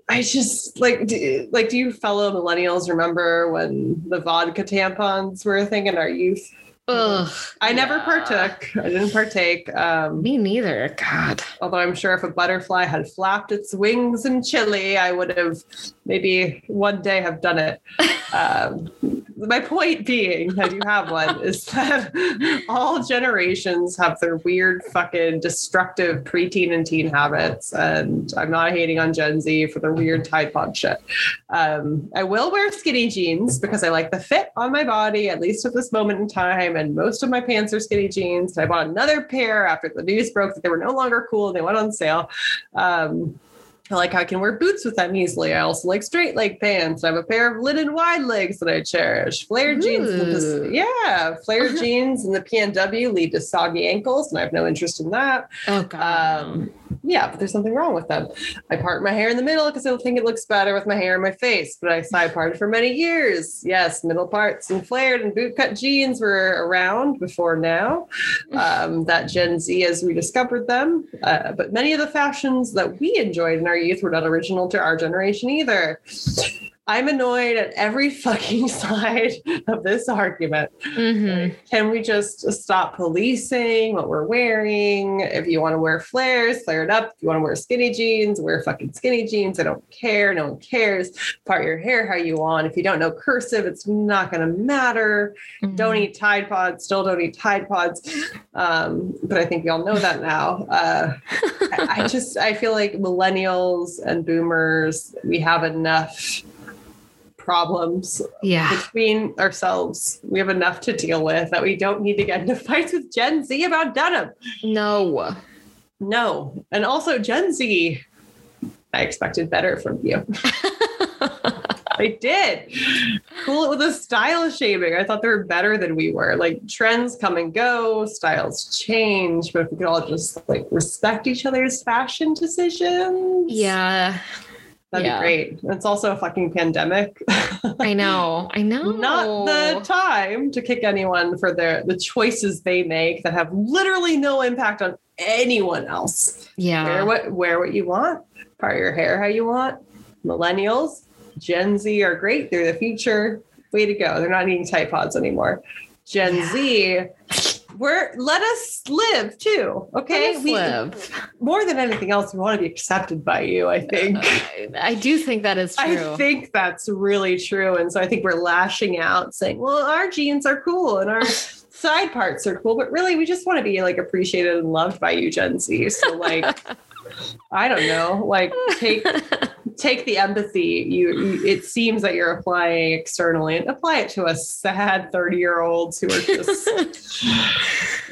I just like, do, like, do you fellow millennials remember when the vodka tampons were a thing in our youth? Ugh, I never yeah. partook. I didn't partake. Um, me neither god Although I'm sure if a butterfly had flapped its wings in Chile, I would have maybe one day have done it. [laughs] Um, my point being, I do have one, is that [laughs] all generations have their weird, fucking destructive preteen and teen habits. And I'm not hating on Gen Z for their weird Tide Pod shit. Um, I will wear skinny jeans because I like the fit on my body, at least at this moment in time. And most of my pants are skinny jeans. And I bought another pair after the news broke that they were no longer cool and they went on sale. Um, I like I can wear boots with them easily. I also like straight leg pants. I have a pair of linen wide legs that I cherish. Flared jeans, yeah, flared [laughs] jeans and the PNW lead to soggy ankles, and I have no interest in that. oh god Um, yeah, but there's something wrong with them. I part my hair in the middle because I think it looks better with my hair in my face, but I side parted for many years. Yes, middle parts and flared and bootcut jeans were around before now. [laughs] Um, that Gen Z has rediscovered them, uh, but many of the fashions that we enjoyed in our youth were not original to our generation either. I'm annoyed at every [laughs] fucking side of this argument. Mhm. Can we just stop policing what we're wearing? If you want to wear flares, flare it up. If you want to wear skinny jeans, wear fucking skinny jeans. I don't care. No one cares. Part your hair how you want. If you don't know cursive, it's not going to matter. Don't eat Tide Pods. Still don't eat Tide Pods. Um, but I think we all know that now. Uh, I, I [laughs] just I feel like millennials and boomers we have enough problems yeah between ourselves. We have enough to deal with that we don't need to get into [laughs] fights with Gen Z about denim. no No. And also, Gen Z, I expected better from you. [laughs] I did. Cool it with a style shaming. I thought they were better than we were. Like trends come and go, styles change, but if we could all just like respect each other's fashion decisions. yeah That'd Yeah. be great. It's also a fucking pandemic. i know [laughs] i know not the time to kick anyone for their the choices they make that have literally no impact on anyone else. yeah Wear what wear what you want, part your hair how you want. Millennials, Gen Z are great. They're the future. Way to go. They're not eating Tide Pods anymore. Gen Yeah. Z, we're let us live too. Okay. Let us we live. more than anything else, we want to be accepted by you, I think. I, I do think that is [laughs] true. I think that's really true. And so I think we're lashing out saying, well, our genes are cool and our [laughs] side parts are cool, but really we just want to be like appreciated and loved by you, Gen Z. So like [laughs] I don't know, like take take the empathy you, you it seems that you're applying externally. And apply it to us sad 30 year olds who are just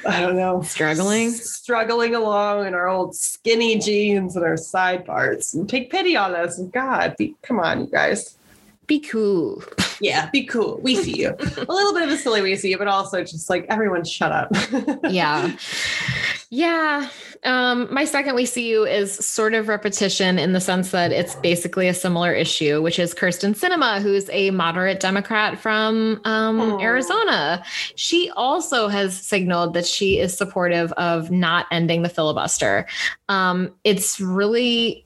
i don't know. Struggling. struggling along in our old skinny jeans and our side parts. And take pity on us. God be, come on you guys Be cool. yeah be cool we see you a little bit of a silly we see you but also just like everyone shut up [laughs] yeah. Yeah. Um, my second we see you is sort of repetition in the sense that it's basically a similar issue, which is Kyrsten Sinema, who's a moderate Democrat from um. Arizona. She also has signaled that she is supportive of not ending the filibuster. Um, it's really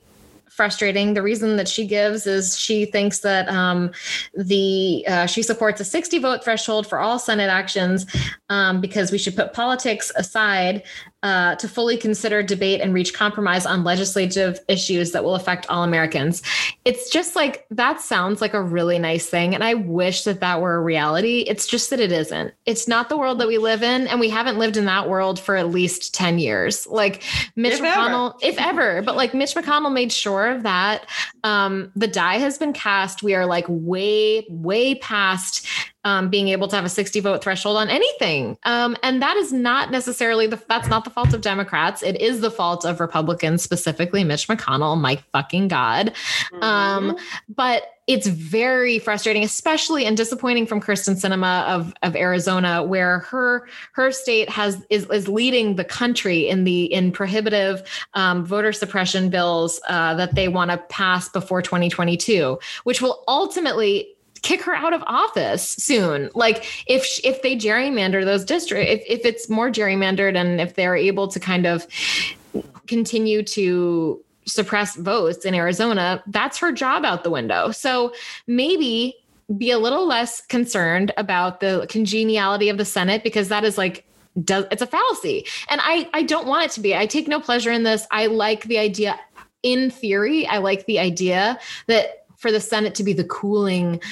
frustrating. The reason that she gives is she thinks that um, the uh, she supports a 60 vote threshold for all Senate actions um, because we should put politics aside uh, to fully consider, debate, and reach compromise on legislative issues that will affect all Americans. It's just like that sounds like a really nice thing. And I wish that that were a reality. It's just that it isn't. It's not the world that we live in. And we haven't lived in that world for at least 10 years. Like Mitch If ever. McConnell, if ever, but like Mitch McConnell made sure of that. Um, the die has been cast. We are like way, way past um, being able to have a 60 vote threshold on anything. Um, and that is not necessarily the that's not the fault of Democrats. It is the fault of Republicans, specifically Mitch McConnell. My fucking God. Um, but it's very frustrating, especially and disappointing from Kristen Sinema of, of Arizona, where her her state has is, is leading the country in the in prohibitive um, voter suppression bills uh, that they want to pass before 2022, which will ultimately kick her out of office soon. Like if if they gerrymander those districts, if if it's more gerrymandered and if they're able to kind of continue to suppress votes in Arizona, that's her job out the window. So maybe be a little less concerned about the congeniality of the Senate because that is like does it's a fallacy. And I I don't want it to be. I take no pleasure in this. I like the idea in theory, I like the idea that for the Senate to be the cooling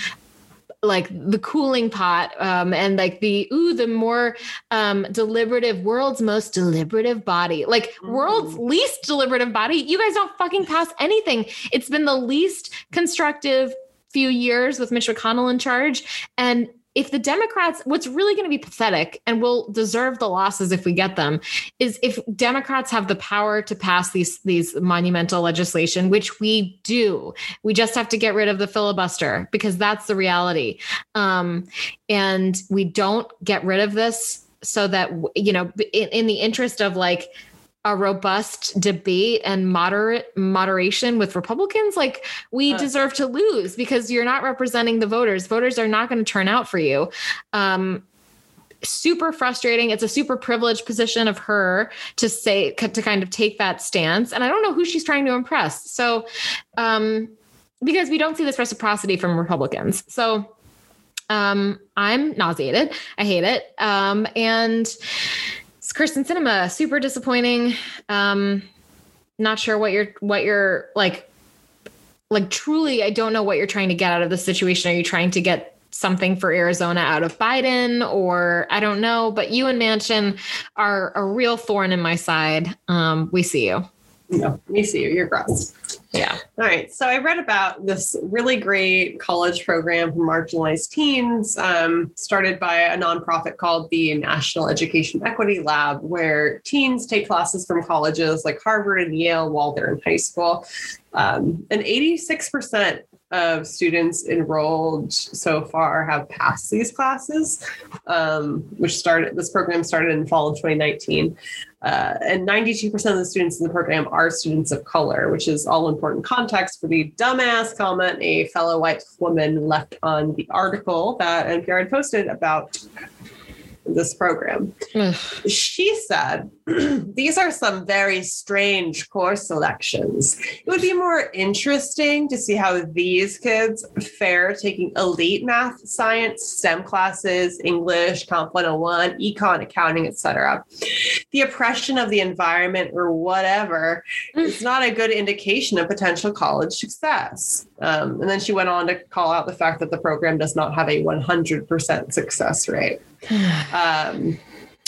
like the cooling pot um, and like the ooh the more um, deliberative world's most deliberative body. Like world's least deliberative body. You guys don't fucking pass anything. It's been the least constructive few years with mitch mcconnell in charge. And if the democrats what's really going to be pathetic and will deserve the losses if we get them is if democrats have the power to pass these these monumental legislation which we do we just have to get rid of the filibuster because that's the reality. Um, and we don't get rid of this so that, you know, in, in the interest of like, a robust debate and moderate moderation with Republicans, like we Uh. deserve to lose because you're not representing the voters. Voters are not going to turn out for you. Um, super frustrating. It's a super privileged position of her to say to kind of take that stance, and I don't know who she's trying to impress. So, um, because we don't see this reciprocity from Republicans, so um, I'm nauseated. I hate it. Um, and Kristen Sinema, super disappointing. Um, not sure what you're what you're like like truly I don't know what you're trying to get out of the situation. Are you trying to get something for Arizona out of Biden or I don't know, but you and Manchin are a real thorn in my side. Um, we see you. No, me see you. You're gross. Yeah. All right. So I read about this really great college program for marginalized teens, um, started by a nonprofit called the National Education Equity Lab, where teens take classes from colleges like Harvard and Yale while they're in high school. Um, and 86% of students enrolled so far have passed these classes, um, which started, this program started in fall of 2019. Uh, and 92% of the students in the program are students of color, which is all important context for the dumbass comment a fellow white woman left on the article that NPR had posted about this program. She said, [clears throat] These are some very strange course selections. It would be more interesting to see how these kids fare taking elite math, science, STEM classes, English, Comp 101, econ, accounting, etc. The oppression of the environment or whatever is not a good indication of potential college success. Um, and then she went on to call out the fact that the program does not have a 100% success rate. [sighs] Um,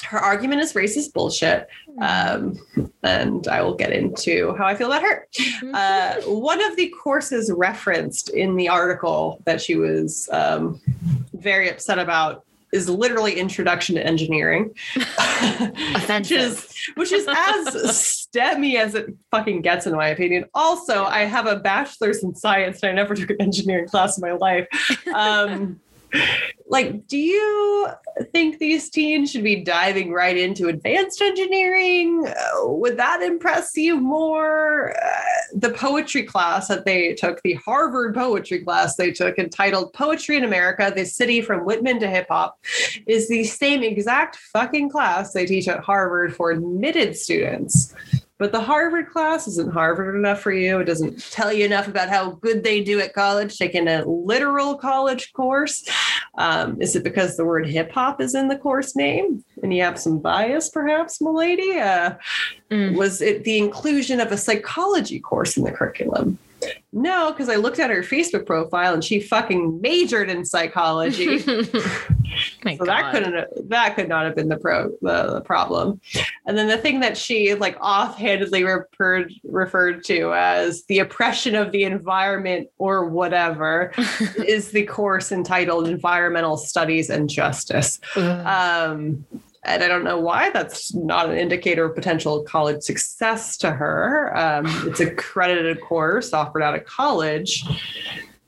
her argument is racist bullshit. Um, and I will get into how I feel about her. Uh, one of the courses referenced in the article that she was um, very upset about is literally Introduction to Engineering, [laughs] which is which is as STEMmy as it fucking gets, in my opinion. Also, I have a bachelor's in science, and I never took an engineering class in my life. Um, [laughs] like, do you think these teens should be diving right into advanced engineering? Uh, would that impress you more? The poetry class that they took, the Harvard poetry class they took, entitled Poetry in America, the city from Whitman to hip hop, is the same exact fucking class they teach at Harvard for admitted students. But the Harvard class isn't Harvard enough for you. It doesn't tell you enough about how good they do at college, taking a literal college course. Um, is it because the word hip hop is in the course name and you have some bias, perhaps, milady? Uh, Mm. was it the inclusion of a psychology course in the curriculum? No, because I looked at her Facebook profile and she fucking majored in psychology. [laughs] My so that couldn't that could not have been the pro the, the problem. And then the thing that she like offhandedly referred referred to as the oppression of the environment or whatever [laughs] is the course entitled Environmental Studies and Justice. Um, and I don't know why that's not an indicator of potential college success to her. Um, it's a credited course offered out of college.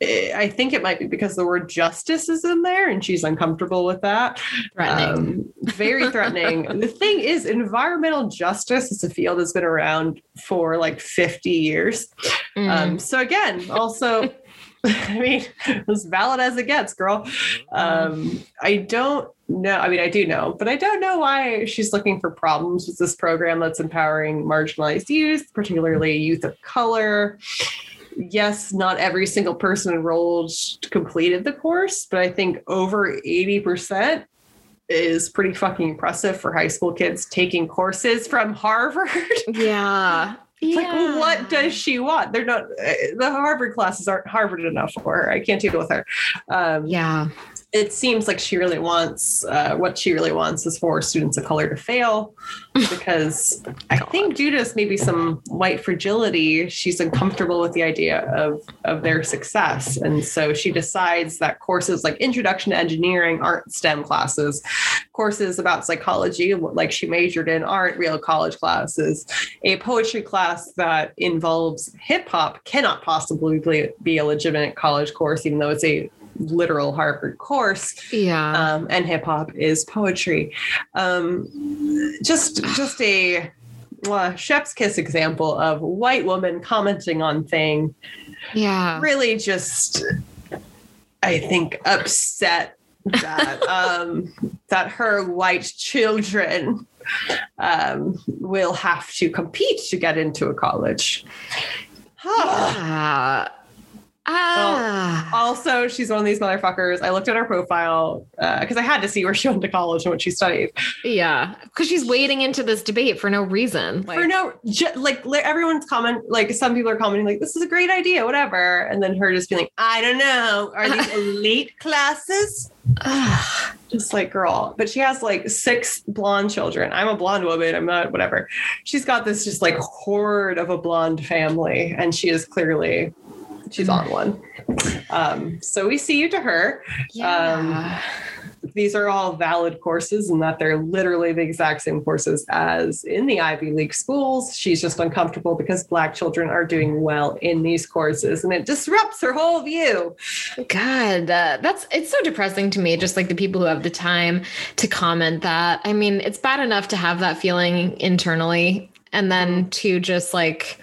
Eh, I think it might be because the word justice is in there and she's uncomfortable with that. Threatening. Um, very threatening. [laughs] the thing is, environmental justice is a field that's been around for like 50 years. Mm. Um, so again, also, [laughs] I mean, as valid as it gets, girl. Um, I don't know. I mean, I do know, but I don't know why she's looking for problems with this program that's empowering marginalized youth, particularly youth of color. Yes, not every single person enrolled completed the course, but I think over 80% is pretty fucking impressive for high school kids taking courses from Harvard. [laughs] yeah. It's Yeah. Like, what does she want? They're not, uh, the Harvard classes aren't Harvard enough for her. I can't deal with her. Um, Yeah. It seems like she really wants, uh, what she really wants is for students of color to fail [laughs] because I think due to maybe some white fragility, she's uncomfortable with the idea of, of their success. And so she decides that courses like Introduction to Engineering aren't STEM classes. Courses about psychology, like she majored in, aren't real college classes. A poetry class that involves hip hop cannot possibly be- be a legitimate college course, even though it's a literal Harvard course Yeah. um, and hip hop is poetry. Um, just just a uh, chef's kiss example of white woman commenting on thing yeah. really just I think upset that [laughs] um, that her white children um, will have to compete to get into a college. [sighs] Ah. Ah. Also, she's one of these motherfuckers. I looked at her profile because I had to see where she went to college and what she studied. yeah. Because she's wading into this debate for no reason. Like, for no ju- like li- everyone's comment like some people are commenting like this is a great idea whatever and then her just being like i don't know are these [laughs] elite classes just like girl but she has like six blonde children i'm a blonde woman i'm not whatever she's got this just like horde of a blonde family and she is clearly she's on one um so we see you to her yeah. these are all valid courses and that they're literally the exact same courses as in the Ivy League schools. She's just uncomfortable because Black children are doing well in these courses and it disrupts her whole view. God, uh, that's it's so depressing to me. Just like the people who have the time to comment that. I mean, it's bad enough to have that feeling internally, and then to just like,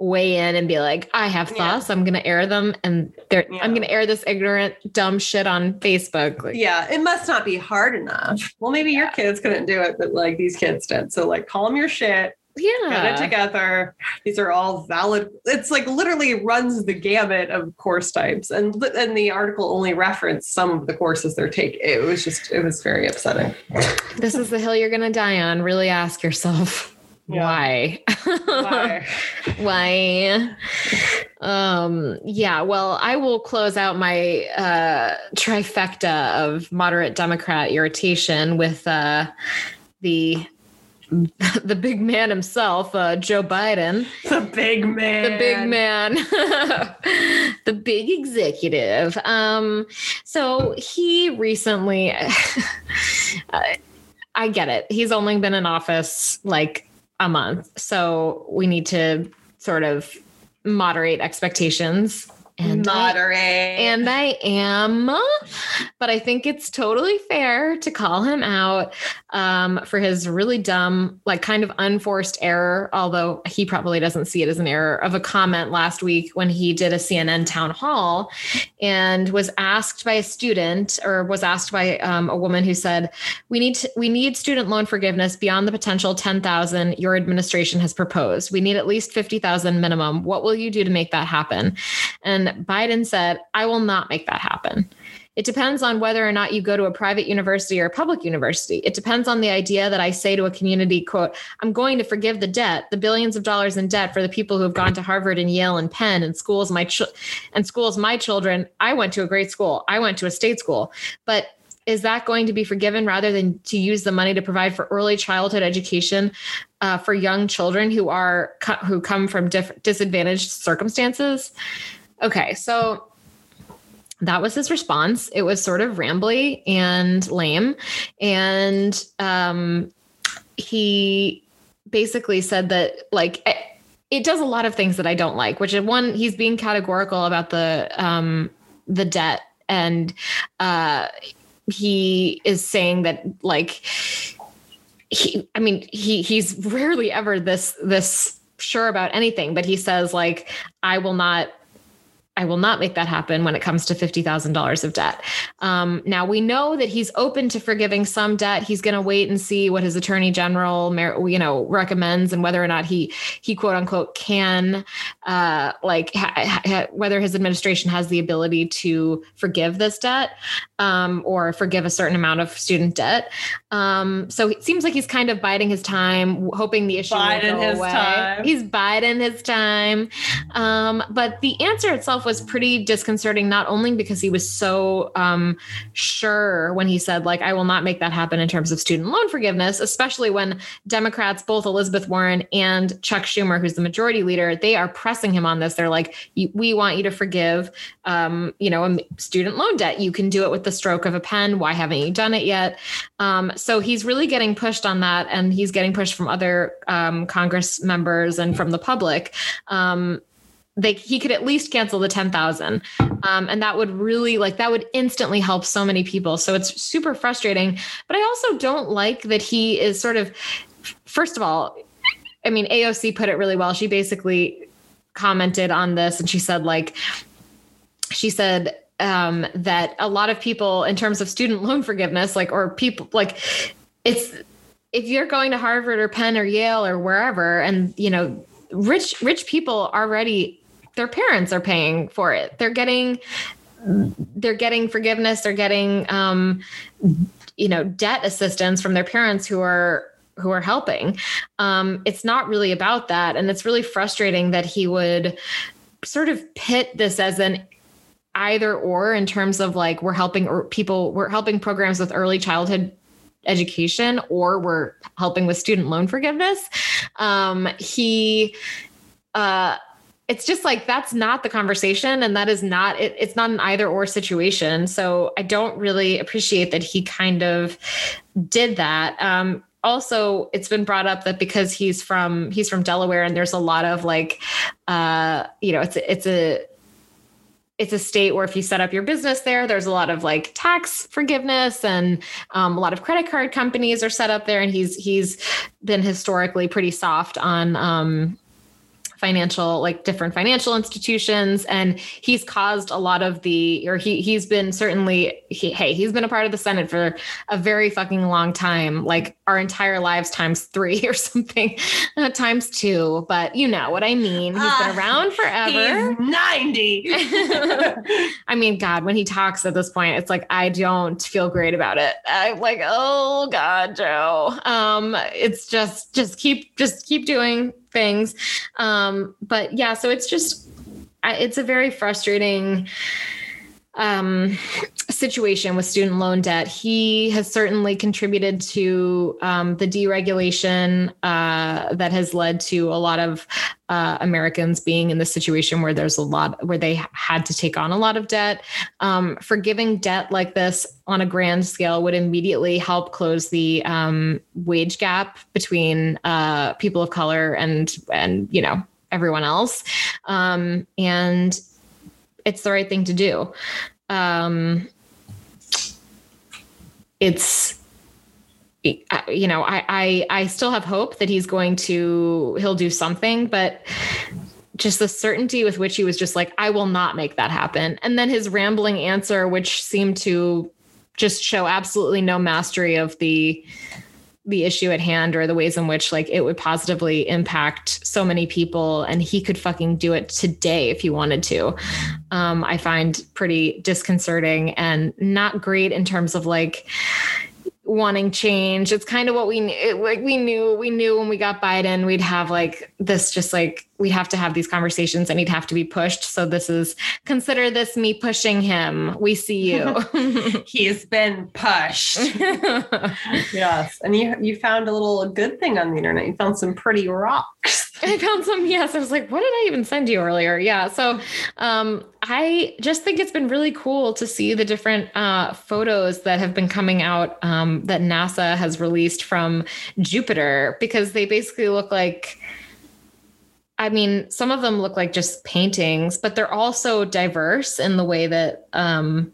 weigh in and be like, I have Yeah. thoughts. I'm gonna air them, and they're Yeah. I'm gonna air this ignorant, dumb shit on Facebook. Like, Yeah, it must not be hard enough. Well, maybe your kids couldn't do it, but like these kids did. So like calm your shit, yeah. get it yeah. together. These are all valid. It's like literally runs the gamut of course types. And and the article only referenced some of the courses they're taking. It was just it was very upsetting. This is the hill you're gonna die on. Really ask yourself Yeah. why. Why? [laughs] why um yeah well i will close out my uh trifecta of moderate democrat irritation with uh the [laughs] the big man himself uh joe biden the big man. the big man [laughs] the big executive um so he recently I- i get it he's only been in office like a month. So we need to sort of moderate expectations and I- Moderate. and I am, but I think it's totally fair to call him out um, for his really dumb, like kind of unforced error, although he probably doesn't see it as an error, of a comment last week when he did a CNN town hall and was asked by a student or was asked by um, a woman who said, "We need to, we need student loan forgiveness beyond the potential ten thousand your administration has proposed. We need at least fifty thousand minimum. What will you do to make that happen?" And Biden said, I will not make that happen. It depends on whether or not you go to a private university or a public university. It depends on the idea that I say to a community, quote, I'm going to forgive the debt, the billions of dollars in debt for the people who have gone to Harvard and Yale and Penn and schools my ch- and schools my children. I went to a great school. I went to a state school. But is that going to be forgiven rather than to use the money to provide for early childhood education uh, for young children who are who come from diff- disadvantaged circumstances? Okay, so that was his response. It was sort of rambly and lame. And um, he basically said that, like, it, does a lot of things that I don't like, which is one, he's being categorical about the um, the debt. And uh, he is saying that, like, he, I mean, he he's rarely ever this this sure about anything, but he says, like, I will not I will not make that happen when it comes to $50,000 of debt. Um, now, we know that he's open to forgiving some debt. He's going to wait and see what his attorney general, you know, recommends and whether or not he, he quote unquote can, uh, like, ha- ha- whether his administration has the ability to forgive this debt um, or forgive a certain amount of student debt. Um, so it seems like he's kind of biding his time, hoping the issue will go away. time. He's biding his time. Um, but the answer itself was pretty disconcerting, not only because he was so um, sure when he said, like, I will not make that happen in terms of student loan forgiveness, especially when Democrats, both Elizabeth Warren and Chuck Schumer, who's the majority leader, they are pressing him on this. They're like, we want you to forgive, um, you know, a student loan debt. You can do it with the stroke of a pen. Why haven't you done it yet? Um, so he's really getting pushed on that, and he's getting pushed from other um, Congress members and from the public. Um, they he could at least cancel the 10,000 um, and that would really like that would instantly help so many people. So it's super frustrating but I also don't like that he is sort of first of all I mean AOC put it really well. She basically commented on this and she said like she said um, that a lot of people in terms of student [laughs] loan forgiveness like or people like it's if you're going to Harvard or Penn or Yale or wherever and you know rich rich people already their parents are paying for it. They're getting they're getting forgiveness. They're getting um you know debt assistance from their parents who are who are helping. Um it's not really about that. And it's really frustrating that he would sort of pit this as an either or in terms of like we're helping or people we're helping programs with early childhood education or we're helping with student loan forgiveness. Um he uh it's just like that's not the conversation and that is not it, it's not an either or situation so i don't really appreciate that he kind of did that um also it's been brought up that because he's from he's from delaware and there's a lot of like uh you know it's it's a it's a state where if you set up your business there, there's a lot of like tax forgiveness and um, a lot of credit card companies are set up there. And he's he's been historically pretty soft on um, financial like different financial institutions and he's caused a lot of the or he he's been certainly he, hey he's been a part of the senate for a very fucking long time like our entire lives times three [laughs] or something uh, times two but you know what i mean he's been Ah, around forever He's 90. [laughs] I mean, God, when he talks at this point, it's like I don't feel great about it. I'm like, oh God, Joe. Um, it's just just keep just keep doing things. Um, but yeah, so it's just it's a very frustrating um situation with student loan debt. He has certainly contributed to um, the deregulation uh, that has led to a lot of uh, americans being in the situation where there's a lot where they had to take on a lot of debt. Um, forgiving debt like this on a grand scale would immediately help close the um, wage gap between uh, people of color and and you know everyone else. Um, and it's the right thing to do. Um, it's you know I, I i still have hope that he's going to he'll do something but just the certainty with which he was just like i will not make that happen and then his rambling answer which seemed to just show absolutely no mastery of the the issue at hand or the ways in which like it would positively impact so many people and he could fucking do it today if he wanted to. Um, i find pretty disconcerting and not great in terms of like wanting change. It's kind of what we it, like we knew we knew when we got biden we'd have like this just like we'd have to have these conversations and he'd have to be pushed so this is consider this me pushing him we see you [laughs] He's been pushed. [laughs] yes. And you you found a little good thing on the internet. You found some pretty rocks. [laughs] I found some. Yes, I was like, "What did I even send you earlier?" Yeah. So, um, I just think it's been really cool to see the different uh, photos that have been coming out um, that NASA has released from Jupiter because they basically look like. I mean, some of them look like just paintings, but they're also diverse in the way that, um,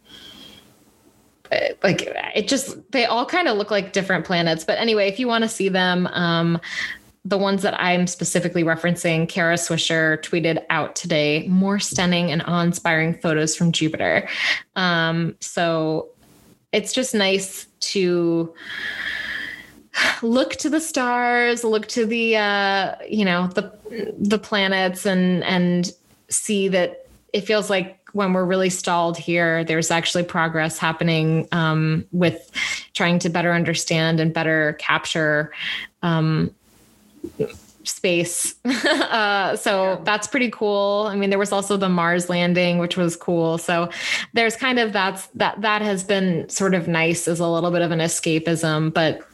eh, like, it just they all kind of look like different planets. But anyway, if you want to see them, um, the ones that I'm specifically referencing, Kara Swisher tweeted out today more stunning and awe inspiring photos from Jupiter. Um, so it's just nice to look to the stars, look to the uh, you know the the planets, and and see that it feels like when we're really stalled here, there's actually progress happening um, with trying to better understand and better capture um, space. [laughs] uh, so Yeah. that's pretty cool. I mean, there was also the Mars landing, which was cool. So there's kind of that's that that has been sort of nice as a little bit of an escapism, but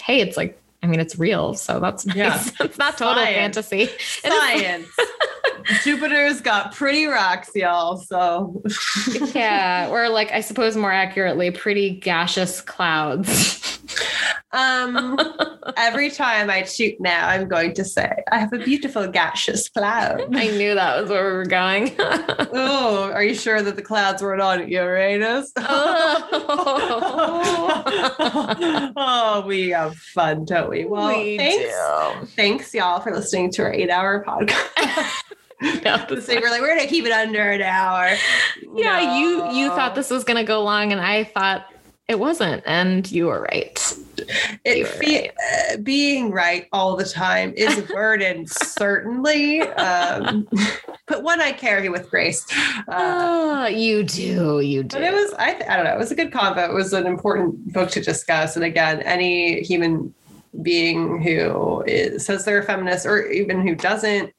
hey, it's like I mean, it's real, so that's nice. Yeah. it's not total Science. fantasy. Science. [laughs] Jupiter's got pretty rocks, y'all. So yeah, or like I suppose more accurately, pretty gaseous clouds. [laughs] um every time I shoot now, I'm going to say, I have a beautiful gaseous cloud. [laughs] I knew that was where we were going. [laughs] Oh, are you sure that the clouds weren't on Uranus? [laughs] Oh. oh, we have fun, don't we? Well, We thanks. do. Thanks, y'all, for listening to our eight-hour podcast. No, so we're like, we're gonna keep it under an hour. yeah, you you thought this was gonna go long, and I thought it wasn't, and you were right. it you were fe- uh, being right all the time is a burden, [laughs] certainly. Um, but one I carry with grace. Uh, Oh, you do, you do. But it was, I, th- I don't know, it was a good convo. It was an important book to discuss. And again, any human being who is, says they're a feminist or even who doesn't,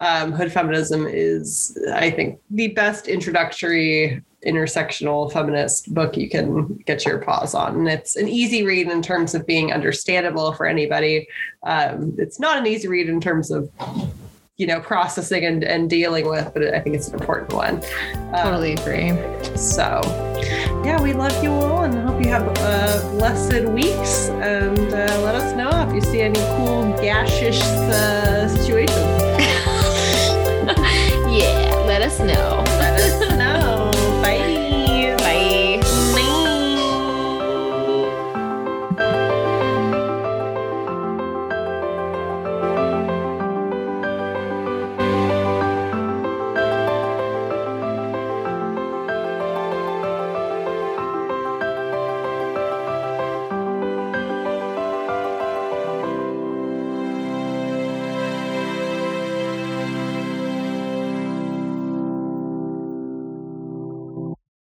um, hood feminism is, I think, the best introductory intersectional feminist book you can get your paws on. And it's an easy read in terms of being understandable for anybody. Um, it's not an easy read in terms of you know processing and, and dealing with but i think it's an important one. Um, totally agree. So yeah we love you all and hope you have uh, blessed weeks. And uh, let us know if you see any cool gashish uh, situations. [laughs] Yeah let us know.